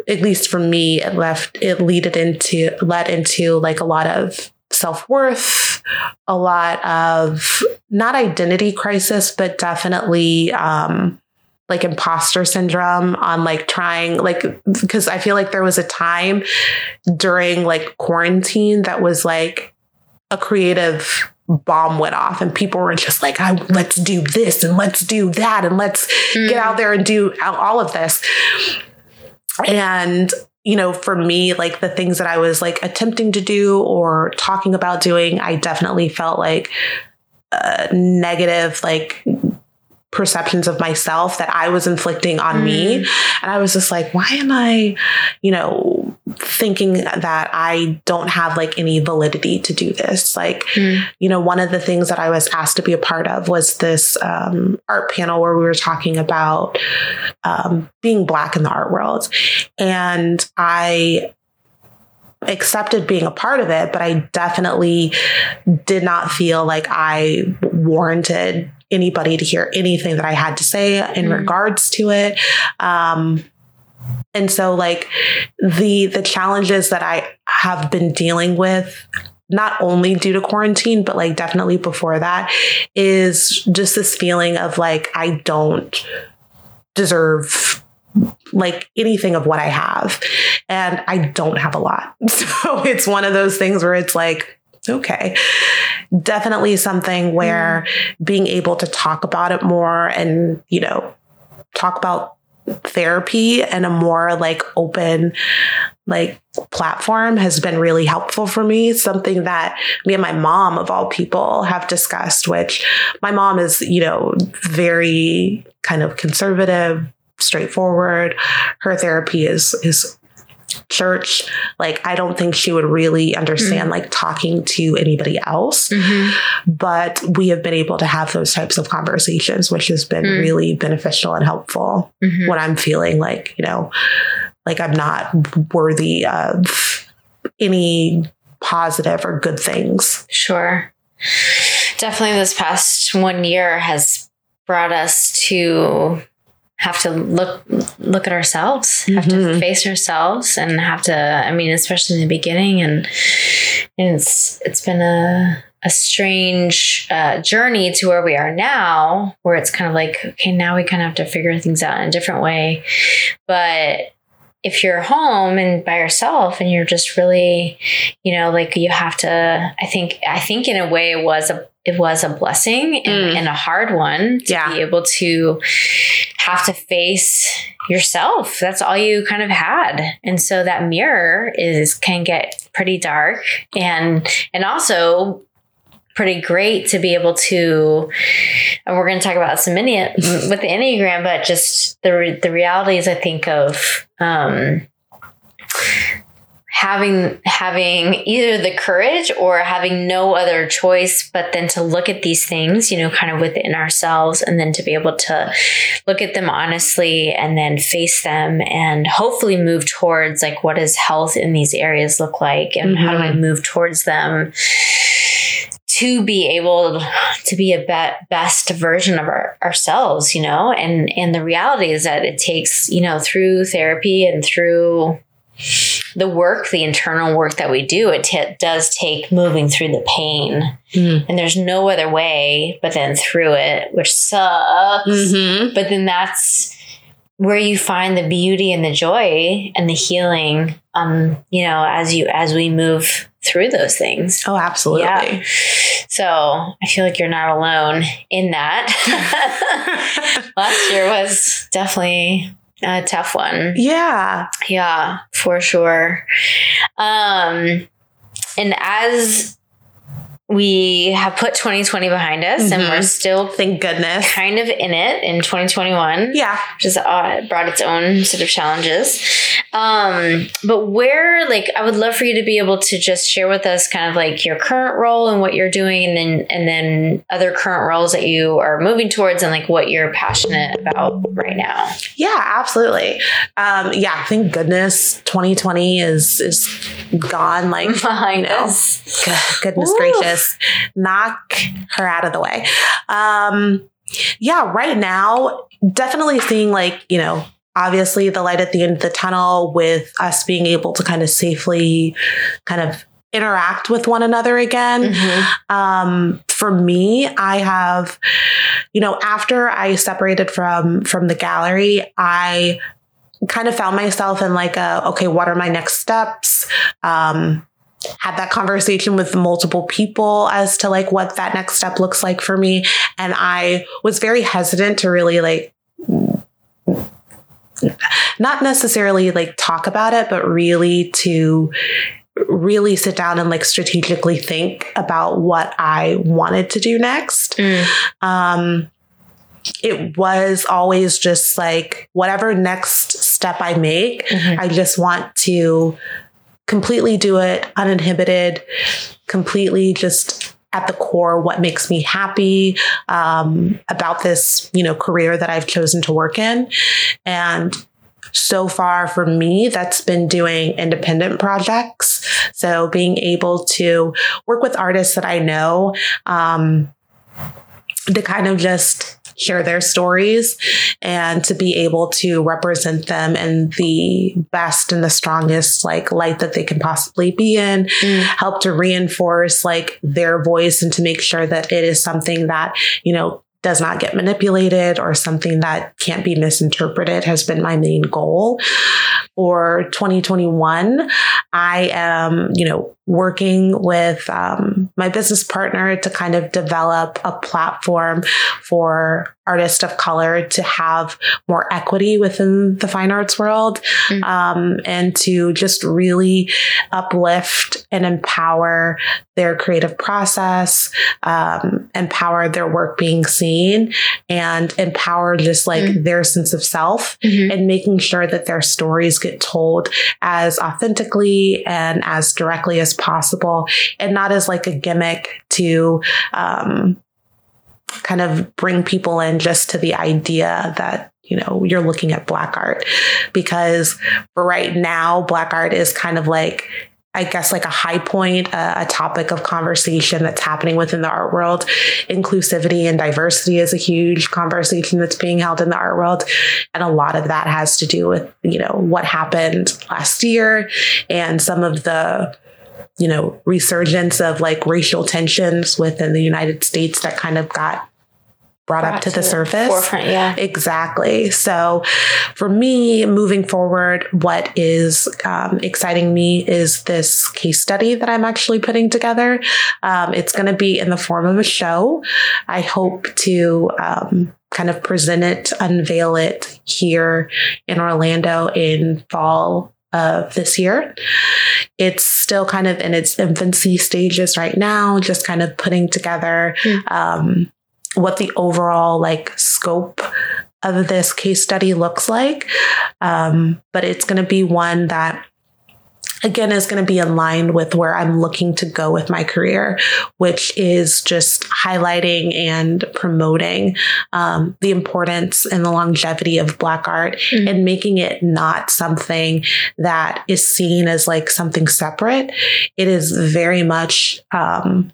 at least for me it left it leaded into led into like a lot of self-worth a lot of not identity crisis but definitely um like imposter syndrome on like trying like because i feel like there was a time during like quarantine that was like a creative bomb went off and people were just like I, let's do this and let's do that and let's get out there and do all of this. And you know for me like the things that i was like attempting to do or talking about doing i definitely felt like uh, negative like perceptions of myself that i was inflicting on me and i was just like why am i you know thinking that i don't have like any validity to do this like Mm. you know, one of the things that I was asked to be a part of was this um, art panel where we were talking about um, being Black in the art world. And I accepted being a part of it, but I definitely did not feel like I warranted anybody to hear anything that I had to say in Mm. regards to it. Um, and so like the the challenges that I have been dealing with not only due to quarantine but like definitely before that is just this feeling of like I don't deserve like anything of what I have and I don't have a lot. So it's one of those things where it's like okay. Definitely something where mm-hmm. being able to talk about it more and, you know, talk about therapy and a more like open like platform has been really helpful for me. Something that me and my mom of all people have discussed which my mom is you know very kind of conservative straightforward. Her therapy is is church like i don't think she would really understand like talking to anybody else Mhm. but we have been able to have those types of conversations which has been Mm. really beneficial and helpful Mhm. when I'm feeling like, you know, like I'm not worthy of any positive or good things. Sure. Definitely this past one year has brought us to have to look look at ourselves, have to Mhm. face ourselves and have to I mean, especially in the beginning and, and it's it's been a a strange uh, journey to where we are now, where it's kind of like, okay, now we kind of have to figure things out in a different way. But if you're home and by yourself and you're just really, you know, like you have to, I think, I think in a way it was a, it was a blessing and, Mm. and a hard one to Yeah. be able to have to face yourself. That's all you kind of had. And so that mirror is, can get pretty dark and, and also pretty great to be able to and we're going to talk about some mini with the enneagram but just the re- the realities i think of um having having either the courage or having no other choice but then to look at these things you know kind of within ourselves and then to be able to look at them honestly and then face them and hopefully move towards like what does health in these areas look like and how do i move towards them to be able to be a be- best version of our, ourselves, you know, and and the reality is that it takes, you know, through therapy and through the work, the internal work that we do, it t- does take moving through the pain. Mm. And there's no other way but then through it, which sucks. Mhm. But then that's where you find the beauty and the joy and the healing um you know as you as we move through those things Oh, absolutely. Yeah. so i feel like you're not alone in that last year was definitely a tough one yeah. yeah for sure um and as we have put 2020 behind us and Mhm. we're still Thank goodness. kind of in it in 2021 Yeah. which has uh, brought its own sort of challenges. Um, but where, like, I would love for you to be able to just share with us kind of like your current role and what you're doing, and then and then other current roles that you are moving towards, and like what you're passionate about right now. Yeah, absolutely. Um, yeah, thank goodness 2020 is is gone. Like Behind know. us. Goodness Oof. gracious knock her out of the way um yeah right now definitely seeing like you know obviously the light at the end of the tunnel with us being able to kind of safely kind of interact with one another again. Mhm. um for me i have you know after i separated from from the gallery i kind of found myself in like a okay what are my next steps? Um had that conversation with multiple people as to like what that next step looks like for me. And i was very hesitant to really like not necessarily like talk about it but really to really sit down and like strategically think about what i wanted to do next Mm. um it was always just like whatever next step i make Mhm. I just want to completely do it uninhibited, completely just at the core what makes me happy um, about this, you know, career that I've chosen to work in. And so far for me, that's been doing independent projects. So being able to work with artists that I know um, to kind of just share their stories and to be able to represent them in the best and the strongest like light that they can possibly be in Mm. help to reinforce like their voice and to make sure that it is something that you know does not get manipulated or something that can't be misinterpreted has been my main goal for 2021 i am you know working with um, my business partner to kind of develop a platform for artists of color to have more equity within the fine arts world Mm. um, and to just really uplift and empower their creative process, um, empower their work being seen, and empower just like Mm. their sense of self Mhm. and making sure that their stories get told as authentically and as directly as possible and not as like a gimmick to um, kind of bring people in just to the idea that you know you're looking at black art because right now black art is kind of like I guess like a high point, uh, a topic of conversation that's happening within the art world. Inclusivity and diversity is a huge conversation that's being held in the art world. And a lot of that has to do with, you know, what happened last year and some of the, you know, resurgence of like racial tensions within the United States that kind of got brought, up to the surface. Forefront, yeah. Exactly. So, for me, moving forward, what is um, exciting me is this case study that I'm actually putting together. Um, it's going to be in the form of a show. I hope to um, kind of present it, unveil it here in Orlando in fall of this year. It's still kind of in its infancy stages right now, just kind of putting together Hmm. um, what the overall like scope of this case study looks like. Um, but it's going to be one that again is going to be in line with where I'm looking to go with my career, which is just highlighting and promoting um, the importance and the longevity of Black art Mhm. and making it not something that is seen as like something separate. It is very much, um,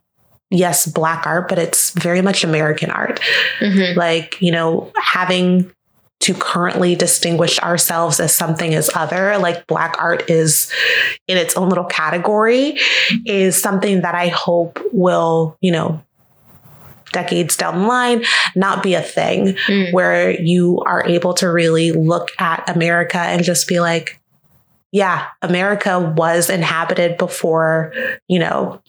yes, Black art, but it's very much American art Mhm. like you know having to currently distinguish ourselves as something as other, like Black art is in its own little category, is something that I hope will, you know, decades down the line, not be a thing Mm. where you are able to really look at America and just be like, yeah, America was inhabited before, you know,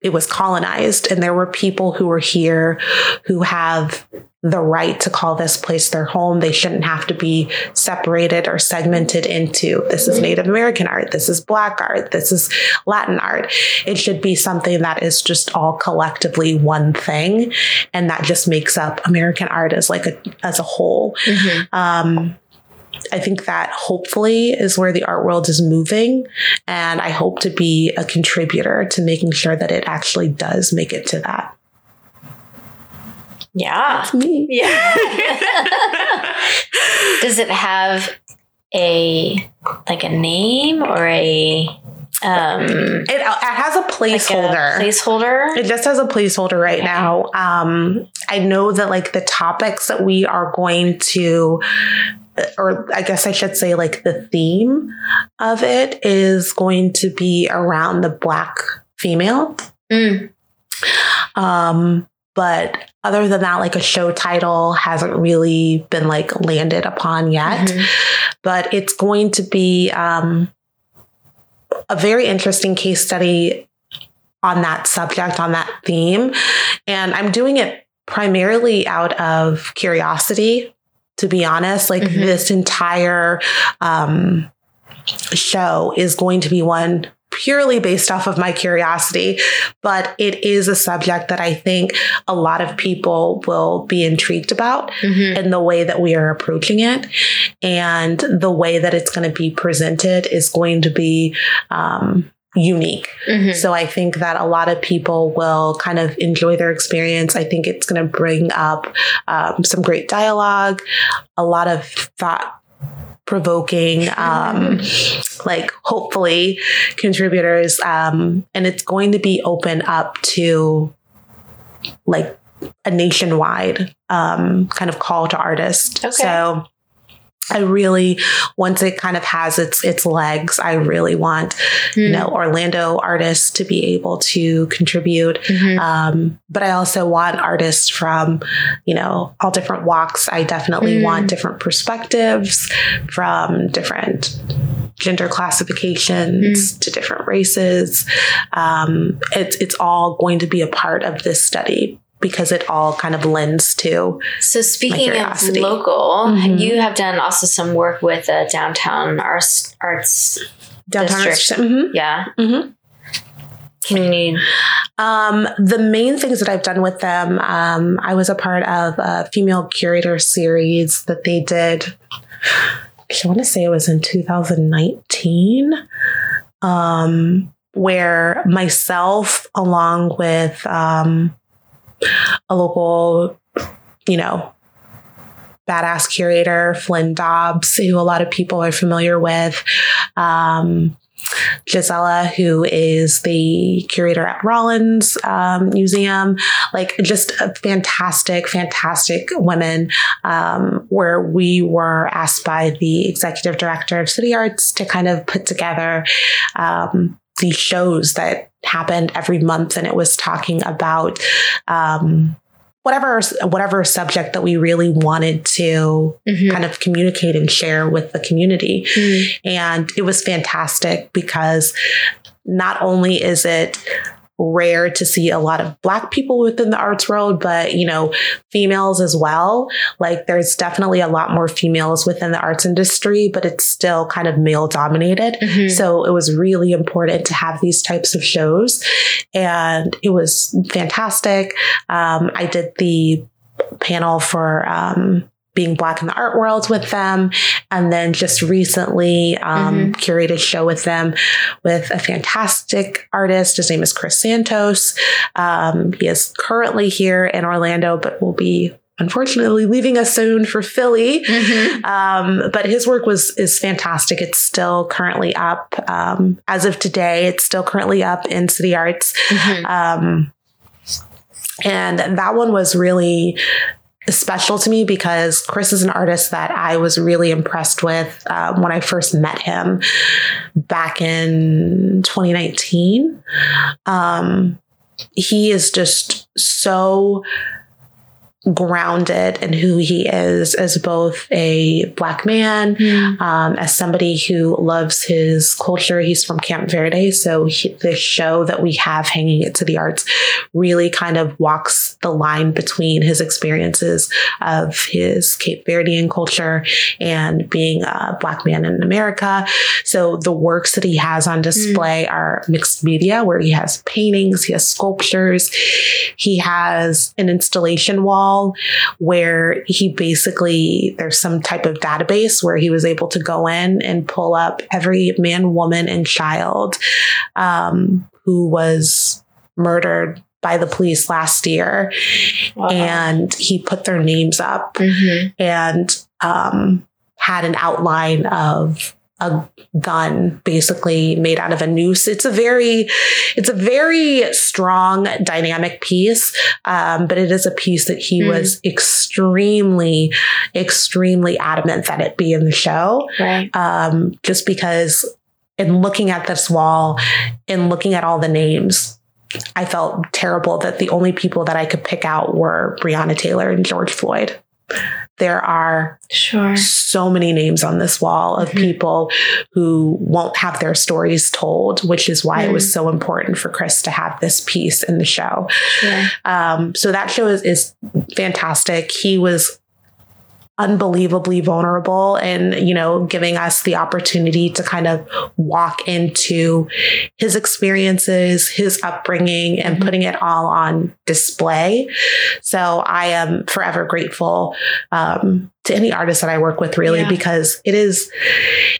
it was colonized. And there were people who were here who have the right to call this place their home. They shouldn't have to be separated or segmented into this is Native American art, this is Black art, this is Latin art. It should be something that is just all collectively one thing. And that just makes up American art as like a as a whole. Mhm. Um, I think that hopefully is where the art world is moving. And I hope to be a contributor to making sure that it actually does make it to that. Yeah. Me. Yeah. Does it have a like a name or a um It, it has a like a placeholder. placeholder? It just has a placeholder right now. Um, I know that like the topics that we are going to, or I guess I should say, like the theme of it is going to be around the Black female. Mm. Um, but other than that, like a show title hasn't really been like landed upon yet. Mhm. But it's going to be um, a very interesting case study on that subject, on that theme. And I'm doing it primarily out of curiosity, to be honest. Like Mhm. this entire um, show is going to be one purely based off of my curiosity, but it is a subject that I think a lot of people will be intrigued about Mhm. in the way that we are approaching it. And the way that it's going to be presented is going to be um, unique. Mhm. So I think that a lot of people will kind of enjoy their experience. I think it's going to bring up um, some great dialogue, a lot of thought provoking um like hopefully contributors um and it's going to be open up to like a nationwide um kind of call to artists Okay. so I really, once it kind of has its its legs, I really want you Mm. know Orlando artists to be able to contribute. Mhm. Um, but I also want artists from you know all different walks. I definitely Mm. want different perspectives from different gender classifications Mm. to different races. Um, it's it's all going to be a part of this study because it all kind of lends to So speaking of local, Mhm. you have done also some work with uh, downtown arts arts. downtown. District. Mhm. Yeah. Mhm. Can you? Um, the main things that I've done with them, um, I was a part of a female curator series that they did. I want to say it was in 2019, um, where myself, along with um, a local, you know, badass curator, Flynn Dobbs, who a lot of people are familiar with. Um, Gisela, who is the curator at Rollins um, Museum, like just a fantastic, fantastic women, um, where we were asked by the executive director of City Arts to kind of put together um, these shows that happened every month, and it was talking about. Um, Whatever, whatever subject that we really wanted to Mhm. kind of communicate and share with the community. Mm. And it was fantastic because not only is it rare to see a lot of black people within the arts world, but you know, females as well. Like there's definitely a lot more females within the arts industry, but it's still kind of male dominated. Mhm. So it was really important to have these types of shows. And it was fantastic. Um, I did the panel for um, being Black in the art world with them. And then just recently um, curated a show with them with a fantastic artist. His name is Chris Santos. Um, he is currently here in Orlando, but will be unfortunately leaving us soon for Philly. Mhm. Um, but his work was is fantastic. It's still currently up um, as of today. It's still currently up in City Arts, Mhm. um, and that one was really special to me because Chris is an artist that I was really impressed with um, when I first met him back in 2019. Um, he is just so grounded in who he is as both a black man, mm. um, as somebody who loves his culture. He's from Cape Verde, so he, the show that we have hanging it to the arts really kind of walks the line between his experiences of his Cape Verdean culture and being a black man in America. So the works that he has on display mm. are mixed media, where he has paintings, he has sculptures, he has an installation wall where he basically, there's some type of database where he was able to go in and pull up every man, woman, and child um, who was murdered by the police last year. Wow. And he put their names up mm-hmm. and um, had an outline of a gun basically made out of a noose. It's a very, it's a very strong dynamic piece, um, but it is a piece that he mm. was extremely, extremely adamant that it be in the show. Right. Um, just because in looking at this wall and looking at all the names, I felt terrible that the only people that I could pick out were Breonna Taylor and George Floyd there are sure. so many names on this wall of mm-hmm. people who won't have their stories told, which is why mm. it was mm. so important for Chris to have this piece in the show. Sure. Um, so that show is, is fantastic. He was unbelievably vulnerable and you know giving us the opportunity to kind of walk into his experiences his upbringing and mm-hmm. putting it all on display so i am forever grateful um, to any artist that i work with really yeah. because it is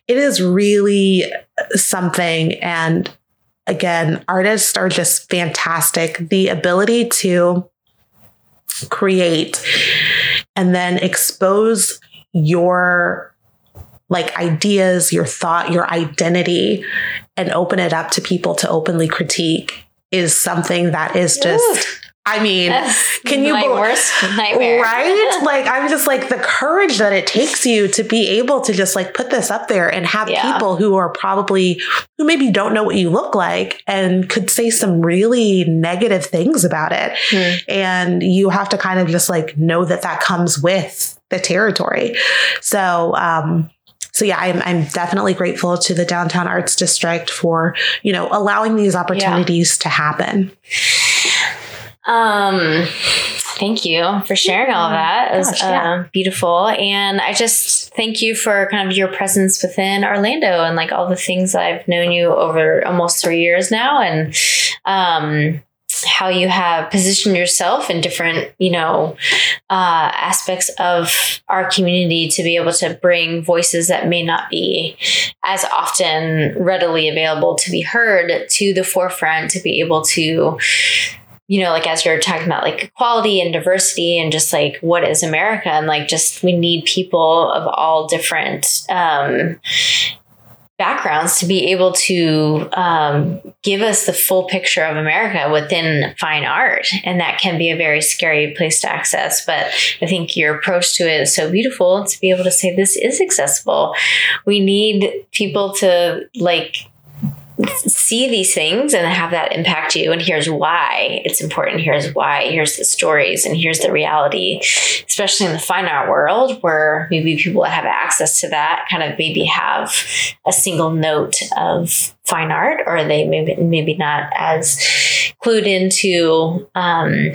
it is really something and again artists are just fantastic the ability to create and then expose your like ideas, your thought, your identity, and open it up to people to openly critique is something that is just I mean, That's can you my be- worst nightmare, right? like I'm just like the courage that it takes you to be able to just like put this up there and have yeah. people who are probably who maybe don't know what you look like and could say some really negative things about it, hmm. and you have to kind of just like know that that comes with the territory. So, um, so yeah, I'm, I'm definitely grateful to the downtown arts district for, you know, allowing these opportunities yeah. to happen. Um, thank you for sharing all that. It was Gosh, yeah. uh, beautiful. And I just thank you for kind of your presence within Orlando and like all the things I've known you over almost three years now. And, um, how you have positioned yourself in different, you know, uh, aspects of our community to be able to bring voices that may not be as often readily available to be heard to the forefront, to be able to you know, like as you're talking about like equality and diversity and just like what is America and like just we need people of all different um, backgrounds to be able to um, give us the full picture of America within fine art. And that can be a very scary place to access. But I think your approach to it is so beautiful to be able to say this is accessible. We need people to like see these things and have that impact you and here's why it's important. Here's why. Here's the stories and here's the reality especially in the fine art world where maybe people that have access to that kind of maybe have a single note of fine art or they maybe maybe not as clued into um,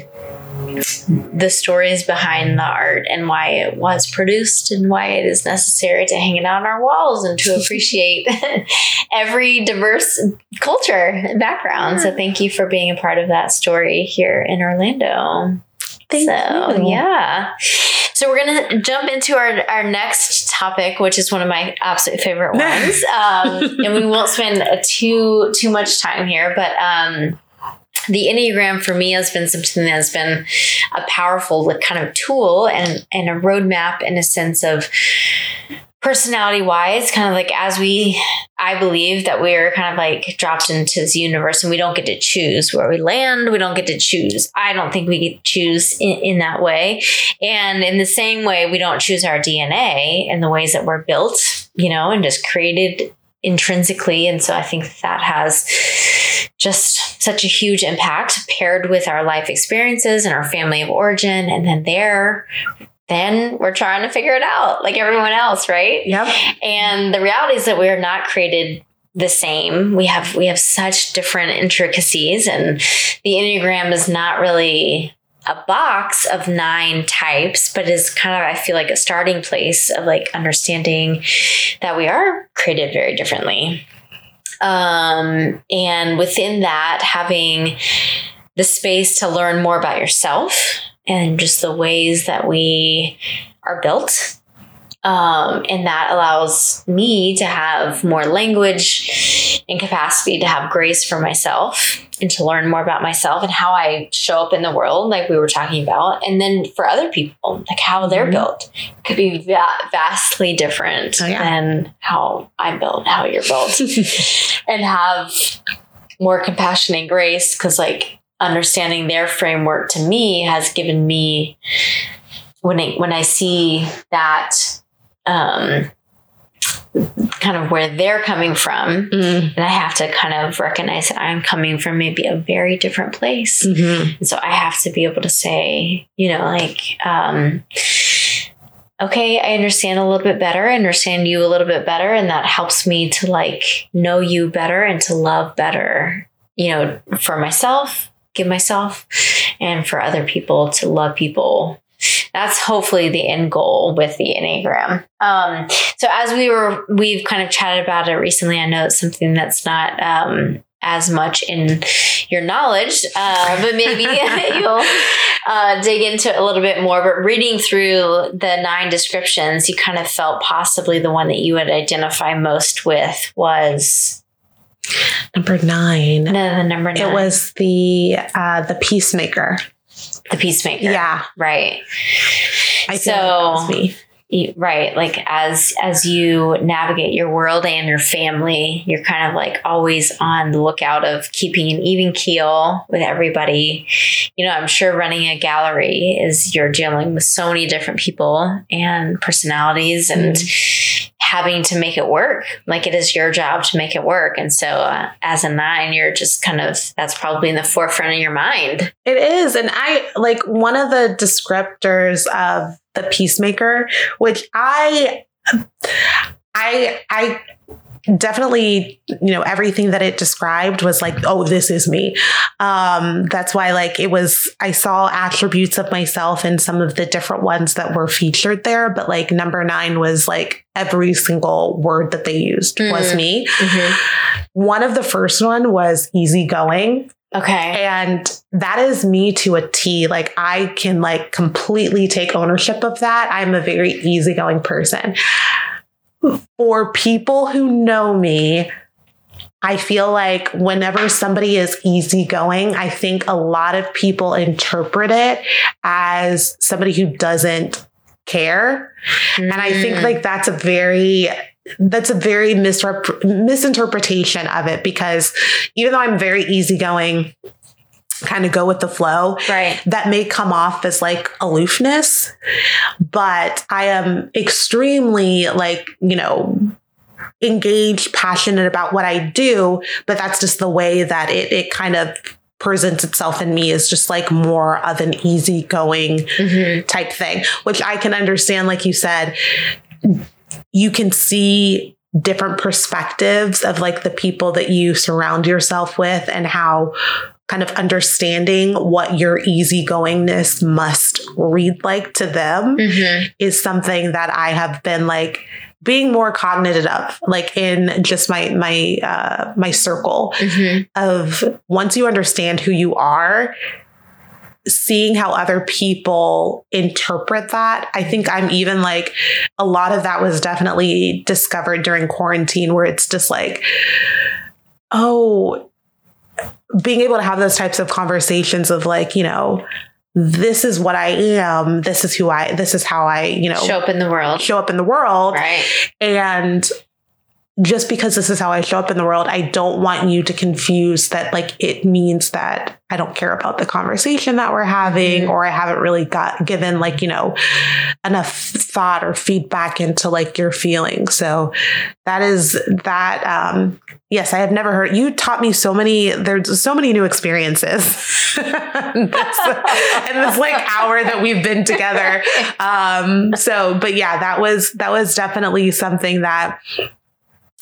the stories behind the art and why it was produced and why it is necessary to hang it on our walls and to appreciate every diverse culture and background. So thank you for being a part of that story here in Orlando. Thank so, you. Yeah. So we're gonna jump into our, our next topic, which is one of my absolute favorite ones. um, and we won't spend too too much time here, but um, the Enneagram for me has been something that has been a powerful kind of tool and, and a roadmap in a sense of personality wise, kind of like as we, I believe that we're kind of like dropped into this universe and we don't get to choose where we land. We don't get to choose. I don't think we get choose in, in that way. And in the same way, we don't choose our DNA and the ways that we're built, you know, and just created intrinsically. And so I think that has just such a huge impact paired with our life experiences and our family of origin. And then there, then we're trying to figure it out like everyone else, right? Yep. And the reality is that we are not created the same. We have we have such different intricacies and the Enneagram is not really a box of nine types, but is kind of, I feel like, a starting place of like understanding that we are created very differently. Um, and within that, having the space to learn more about yourself and just the ways that we are built. Um, and that allows me to have more language and capacity to have grace for myself and to learn more about myself and how I show up in the world, like we were talking about. And then for other people, like how they're mm-hmm. built could be va- vastly different oh, yeah. than how I'm built, how you're built, and have more compassion and grace because, like, understanding their framework to me has given me when I when I see that um, kind of where they're coming from, mm-hmm. and I have to kind of recognize that I'm coming from maybe a very different place, mm-hmm. and so I have to be able to say, you know, like. Um, okay, I understand a little bit better, I understand you a little bit better, and that helps me to like know you better and to love better, you know, for myself give myself and for other people to love people that's hopefully the end goal with the enneagram um, so as we were we've kind of chatted about it recently i know it's something that's not um, as much in your knowledge, uh, but maybe you'll uh, dig into it a little bit more. But reading through the nine descriptions, you kind of felt possibly the one that you would identify most with was Number nine. No, the number nine. It was the uh, the peacemaker. The peacemaker. Yeah. Right. I so me. Right, like as as you navigate your world and your family, you're kind of like always on the lookout of keeping an even keel with everybody. You know, I'm sure running a gallery is you're dealing with so many different people and personalities and mm having to make it work. Like it is your job to make it work. And so uh, as a nine, you're just kind of, that's probably in the forefront of your mind. It is. And I like one of the descriptors of the peacemaker, which I, I, I, definitely you know everything that it described was like oh this is me um that's why like it was i saw attributes of myself in some of the different ones that were featured there but like number 9 was like every single word that they used mm-hmm. was me mm-hmm. one of the first one was easygoing Okay. And that is me to a T. Like I can like completely take ownership of that. I'm a very easygoing person for people who know me, I feel like whenever somebody is easygoing, I think a lot of people interpret it as somebody who doesn't care. Mm. And I think like that's a very that's a very misrep- misinterpretation of it because even though I'm very easygoing, kind of go with the flow. Right. That may come off as like aloofness, but I am extremely like, you know, engaged, passionate about what I do, but that's just the way that it it kind of presents itself in me is just like more of an easygoing mm-hmm. type thing, which I can understand, like you said, you can see different perspectives of like the people that you surround yourself with and how kind of understanding what your easygoingness must read like to them mm-hmm. is something that I have been like being more cognitive of like in just my my uh my circle mm-hmm. of once you understand who you are seeing how other people interpret that i think i'm even like a lot of that was definitely discovered during quarantine where it's just like oh being able to have those types of conversations of like, you know, this is what I am. This is who I, this is how I, you know, Show up in the world. show up in the world. Right. And just because this is how I show up in the world, I don't want you to confuse that like it means that I don't care about the conversation that we're having Mhm. or I haven't really got given like, you know, enough thought or feedback into like your feelings. So that is that um yes, I have never heard you taught me so many there's so many new experiences. in this, in this like hour that we've been together. Um so but yeah, that was that was definitely something that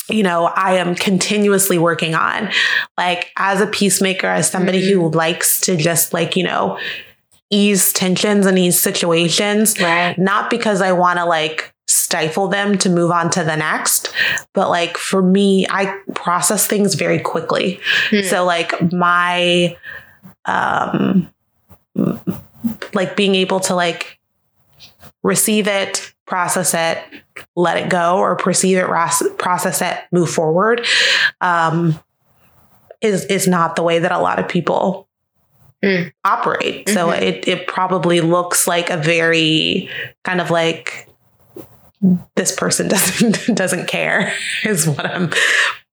you know, I am continuously working on. Like, as a peacemaker, as somebody who likes to just, like, you know, ease tensions and ease situations, Right. not because I want to, like, stifle them to move on to the next, but like for me, I process things very quickly. Hmm. So, like, my, um, like being able to like receive it, process it, let it go, or perceive it, process it, move forward, um, is is not the way that a lot of people Mm. operate. So Mhm. it it probably looks like a very kind of like this person doesn't doesn't care is what I'm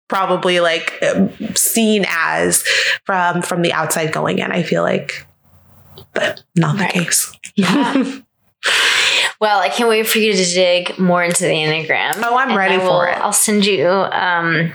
probably like um, seen as from from the outside going in. I feel like, but not the Right. case. Yeah. Well, I can't wait for you to dig more into the Enneagram. Oh, I'm ready I for it. I'll send you um,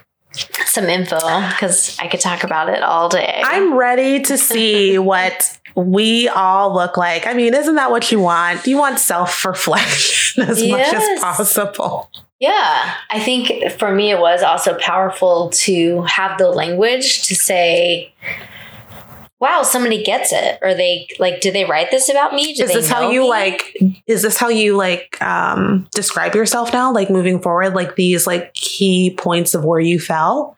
some info because I could talk about it all day. I'm ready to see what we all look like. I mean, isn't that what you want? You want self reflection as much as possible. Yeah, I think for me it was also powerful to have the language to say, "Wow, somebody gets it," or they like, "Did they write this about me?" Do is they this how you me? like is this how you like um describe yourself now like moving forward like these like key points of where you fell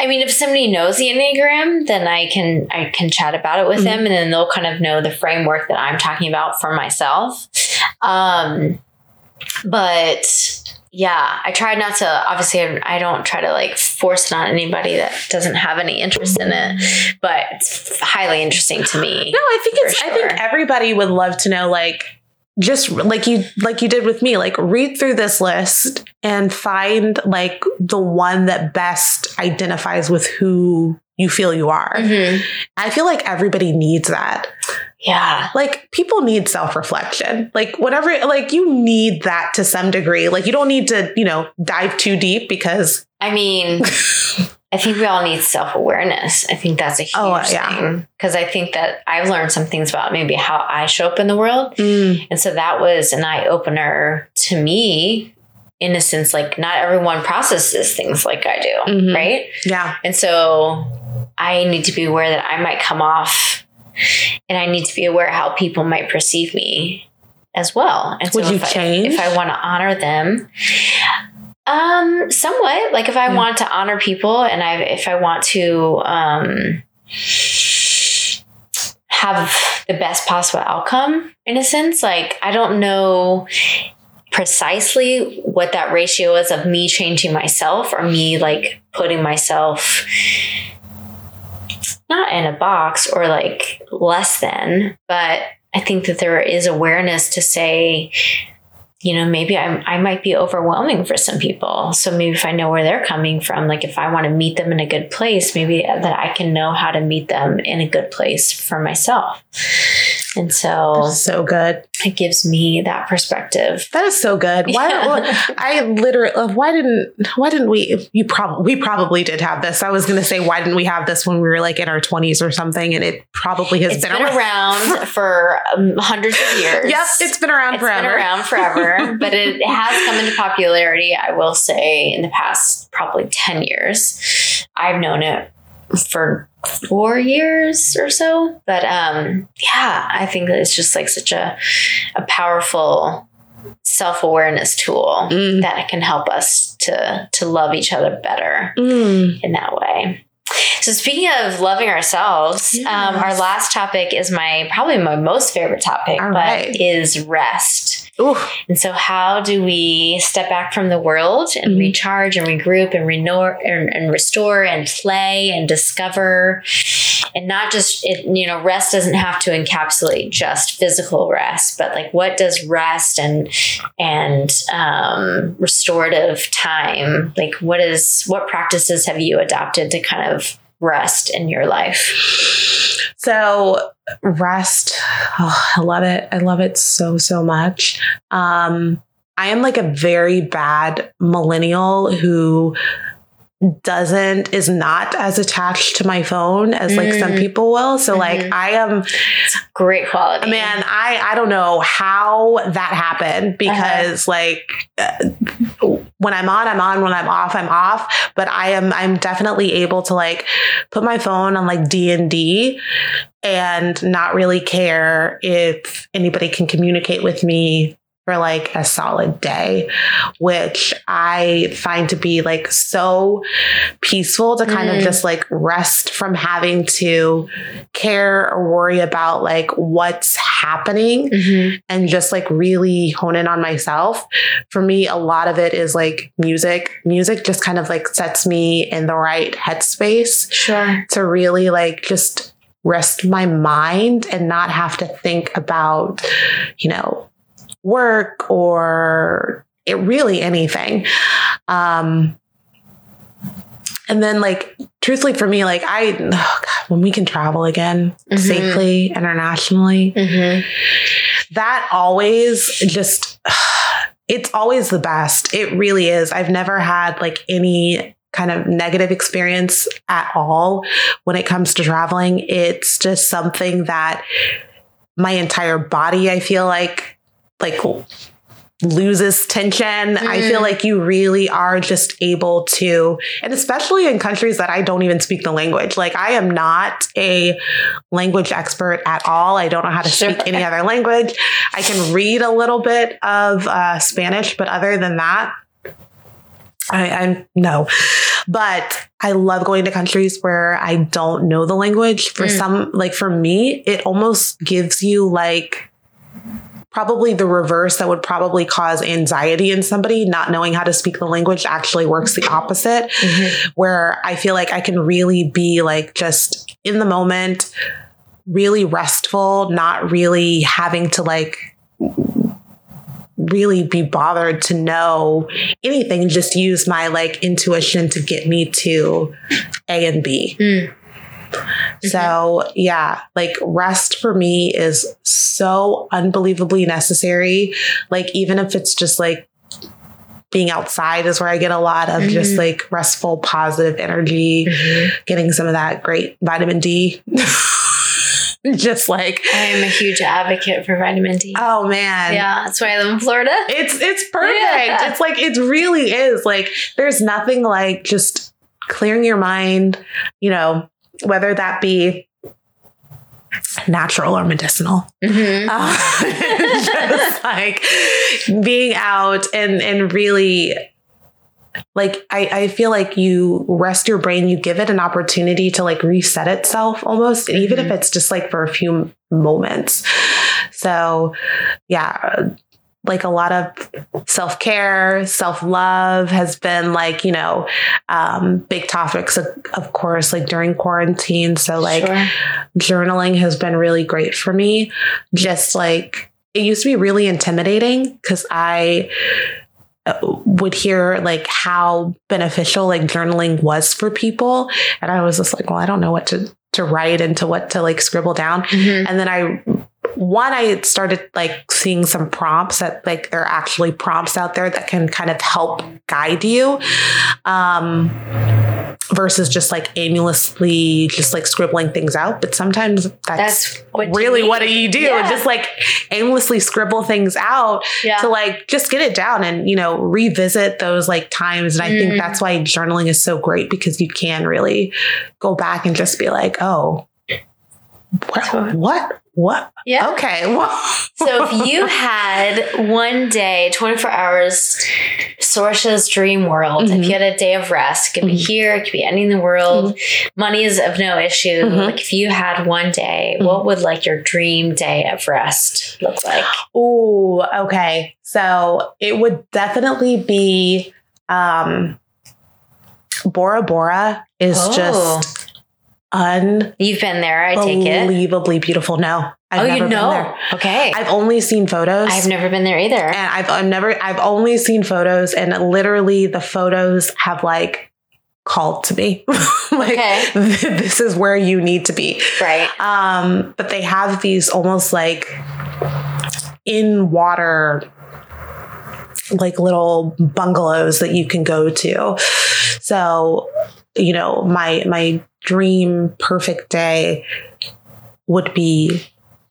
I mean, if somebody knows the Enneagram, then I can I can chat about it with Mhm. them, and then they'll kind of know the framework that I'm talking about for myself. Um, but yeah, I try not to. Obviously, I don't try to like force it on anybody that doesn't have any interest in it. But it's highly interesting to me. no i think it's i think everybody would love to know like just like you like you did with me like read through this list and find like the one that best identifies with who you feel you are Mhm. i feel like everybody needs that Yeah. like people need self-reflection like whatever like you need that to some degree like you don't need to you know dive too deep because I mean, I think we all need self awareness. I think that's a huge Oh, yeah. thing because I think that I've learned some things about maybe how I show up in the world. And so that was an eye opener to me, in a sense, like not everyone processes things like I do, Mhm. right? yeah And so I need to be aware that I might come off and I need to be aware how people might perceive me as well. And Would you if change? I, if I want to honor them, um, somewhat like if I Yeah. want to honor people and I, if I want to, um, have the best possible outcome in a sense, like I don't know precisely what that ratio is of me changing myself or me like putting myself not in a box or like less than, but I think that there is awareness to say, you know, maybe I'm, I might be overwhelming for some people. So maybe if I know where they're coming from, like if I want to meet them in a good place, maybe that I can know how to meet them in a good place for myself. And so so good it gives me that perspective. that is so good why Yeah. i literally uh, why didn't why didn't we you probably we probably did have this i was going to say why didn't we have this when we were like in our 20s or something and it probably has been, been around for um, hundreds of years. yep it's been around It's forever been around forever, but it has come into popularity, I will say, in the past probably 10 years. I've known it for four years or so. But um, yeah, I think that it's just like such a, a powerful self awareness tool Mm. that can help us to, to love each other better Mm. in that way. So speaking of loving ourselves, Yes. um, our last topic is my probably my most favorite topic, All but right. is rest. And so, how do we step back from the world and Mhm. recharge and regroup and, renor- and, and restore and play and discover? And not just it you know rest doesn't have to encapsulate just physical rest but like what does rest and and um, restorative time like what is what practices have you adopted to kind of rest in your life So rest, oh, I love it. I love it so so much. Um, I am like a very bad millennial who doesn't is not as attached to my phone as like some Mm. people will. So like Mhm. I am great quality man, I I don't know how that happened because like uh, when I'm on, I'm on. When I'm off, I'm off. But I am I'm definitely able to like put my phone on like D and D and not really care if anybody can communicate with me for like a solid day, which I find to be like so peaceful to kind of Mm. just like rest from having to care or worry about like what's happening Mhm. and just like really hone in on myself. For me, a lot of it is like music. Music just kind of like sets me in the right headspace sure to really like just rest my mind and not have to think about, you know, work or it really anything. Um, and then like truthfully for me, like I, oh God, when we can travel again Mhm. safely internationally, Mhm. that always just it's always the best it really is i've never had like any kind of negative experience at all when it comes to traveling it's just something that my entire body i feel like like loses tension i feel Mm. like you really are just able to and especially in countries that i don't even speak the language like i am not a language expert at all i don't know how to Sure. speak any other language I can read a little bit of uh, Spanish, but other than that, I, I'm no. But I love going to countries where I don't know the language. For Mm. some, like for me, it almost gives you like probably the reverse that would probably cause anxiety in somebody not knowing how to speak the language actually works the opposite Mhm. where I feel like I can really be like just in the moment, really restful, not really having to like really be bothered to know anything, just use my like intuition to get me to A and B. Mm. So, yeah, like rest for me is so unbelievably necessary. Like, even if it's just like being outside, is where I get a lot of just Mhm. like restful, positive energy, Mhm. getting some of that great vitamin D. just like, I am a huge advocate for vitamin D. oh man. yeah, that's why I live in Florida. It's it's perfect. Yeah. It's like it really is. Like there's nothing like just clearing your mind, you know, whether that be natural or medicinal. Mhm. Uh, just like being out and and really like I, I feel like you rest your brain, you give it an opportunity to like reset itself almost, even if it's just like for a few moments. So yeah, like a lot of self-care, self-love has been like, you know, um, big topics of, of course, like during quarantine. So like Sure. journaling has been really great for me. Just like it used to be really intimidating because I uh, would hear like how beneficial like journaling was for people and I was just like well I don't know what to to write and to what to like scribble down Mhm. and then I one I started like seeing some prompts that like there are actually prompts out there that can kind of help guide you um versus just like aimlessly just like scribbling things out but sometimes that's, That's what really what you do Yeah. just like aimlessly scribble things out Yeah. to like just get it down and you know revisit those like times and i think Mm. that's why journaling is so great because you can really go back and just be like oh. What what what yeah. okay well, So if you had one day, 24 hours, Sorsha's dream world, if Mhm. you had a day of rest, it could be Mhm. here, it could be anywhere in the world, money is of no issue. Mhm. Like if you had one day, Mhm. what would like your dream day of rest look like? Ooh, okay. So it would definitely be um Bora Bora is Oh. just unbelievably You've been there, I take it. Unbelievably beautiful. No, I've oh, never you been know. there. Okay. I've only seen photos. I've never been there either. and I've, I've never I've only seen photos and literally the photos have like called to me like Okay. this is where you need to be right. um but they have these almost like in water like little bungalows that you can go to so you know my my dream perfect day would be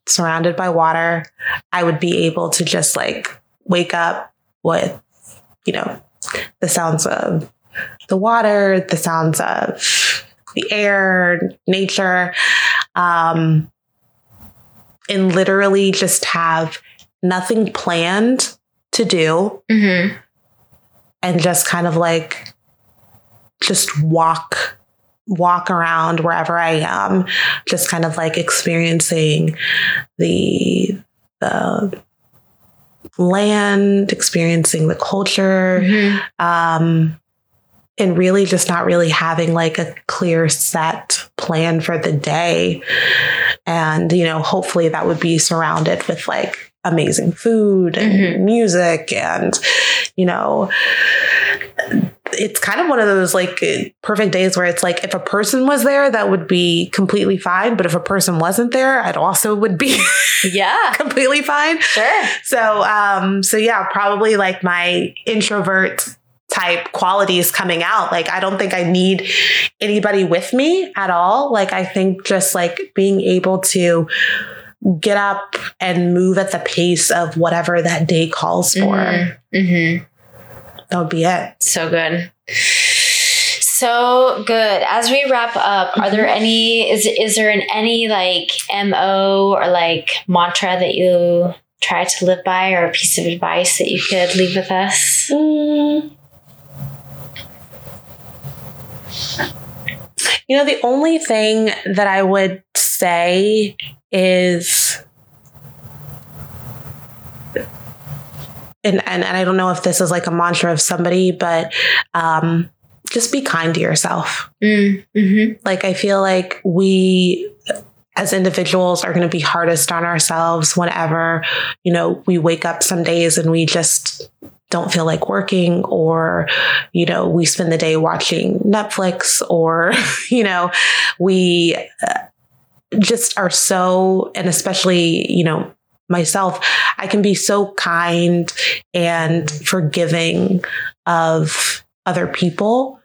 surrounded by water i would be able to just like wake up with you know the sounds of the water the sounds of the air nature um and literally just have nothing planned to do Mm-hmm. and just kind of like just walk walk around wherever I am, just kind of like experiencing the the land, experiencing the culture, Mm-hmm. um, and really just not really having like a clear set plan for the day. And, you know, hopefully that would be surrounded with like amazing food and Mhm. music and, you know, it's kind of one of those like perfect days where it's like if a person was there that would be completely fine but if a person wasn't there i'd also would be Yeah. completely fine Sure. so um so yeah probably like my introvert type qualities coming out like i don't think i need anybody with me at all like i think just like being able to get up and move at the pace of whatever that day calls for Mm-hmm. that would be it So good. So good. As we wrap up, are there any is is there an any like MO or like mantra that you try to live by or a piece of advice that you could leave with us? Mm. You know, the only thing that I would say is, and, and, and I don't know if this is like a mantra of somebody, but um, just be kind to yourself. Mm-hmm. Like, I feel like we as individuals are going to be hardest on ourselves whenever, you know, we wake up some days and we just don't feel like working or you know we spend the day watching netflix or you know we uh, just are so and especially you know myself i can be so kind and forgiving of other people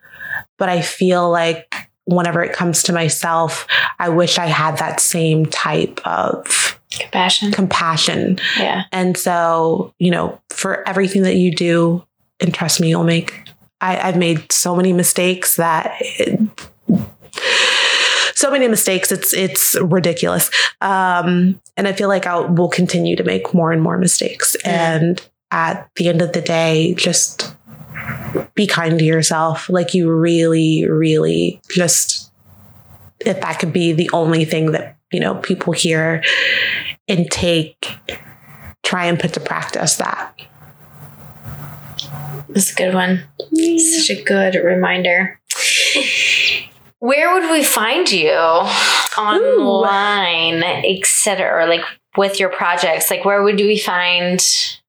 but i feel like whenever it comes to myself i wish i had that same type of Compassion. compassion Yeah. and so, you know, for everything that you do, and trust me, you'll make, I, I've made so many mistakes that it, so many mistakes. It's, it's ridiculous. Um, and I feel like I will continue to make more and more mistakes. And at the end of the day, just be kind to yourself. Like you really, really just, if that could be the only thing that, you know, people hear and take try and put to practice that. That's a good one. Such a good reminder. Where would we find you online, etc., like with your projects? Like, where would we find?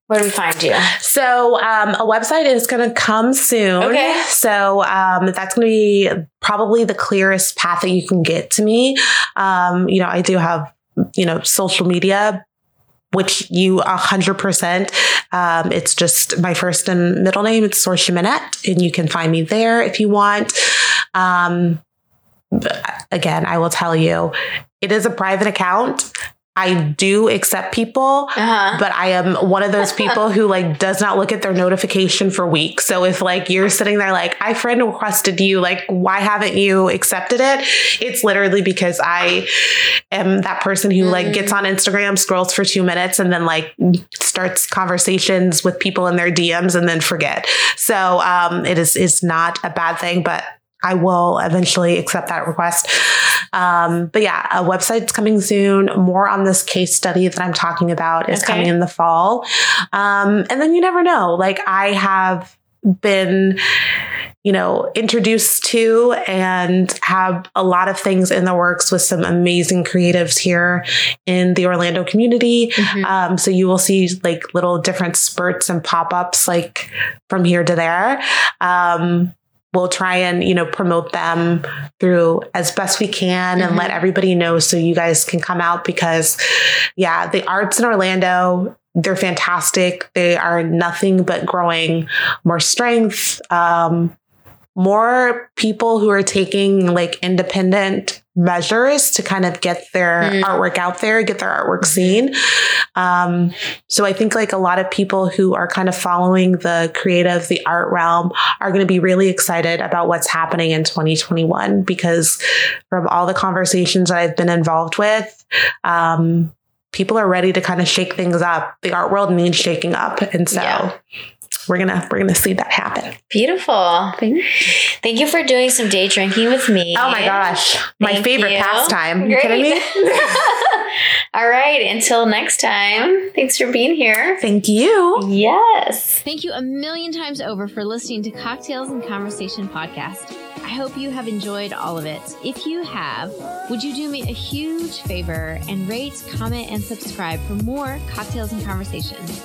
Where do we find you? So um, a website is going to come soon. Okay. So um, that's going to be probably the clearest path that you can get to me. Um, you know, I do have you know social media. Which you a hundred percent. Um, it's just my first and middle name. It's Sorsha Minette, and you can find me there if you want. Um, again, I will tell you, it is a private account. I do accept people, Uh-huh. but I am one of those people who like does not look at their notification for weeks. So if like you're sitting there like I friend requested you, like why haven't you accepted it? It's literally because I am that person who like gets on Instagram, scrolls for 2 minutes and then like starts conversations with people in their DMs and then forget. So um it is is not a bad thing, but I will eventually accept that request. Um, but yeah, a website's coming soon. More on this case study that I'm talking about is Okay. coming in the fall. Um, and then you never know. Like I have been you know, introduced to and have a lot of things in the works with some amazing creatives here in the Orlando community. Mm-hmm. Um, so you will see like little different spurts and pop ups like from here to there. Um, we'll try and you know promote them through as best we can mm-hmm. and let everybody know so you guys can come out because yeah the arts in orlando they're fantastic they are nothing but growing more strength um, more people who are taking like independent measures to kind of get their mm. artwork out there, get their artwork seen. Um, so I think like a lot of people who are kind of following the creative, the art realm are going to be really excited about what's happening in 2021 because from all the conversations that I've been involved with, um, people are ready to kind of shake things up. The art world needs shaking up. And so yeah we're gonna we're gonna see that happen. Beautiful. Thank you for doing some day drinking with me. Oh my gosh, my Thank favorite you. pastime. Great. You kidding me? All right. Until next time. Thanks for being here. Thank you. Yes. Thank you a million times over for listening to Cocktails and Conversation podcast. I hope you have enjoyed all of it. If you have, would you do me a huge favor and rate, comment, and subscribe for more Cocktails and Conversations?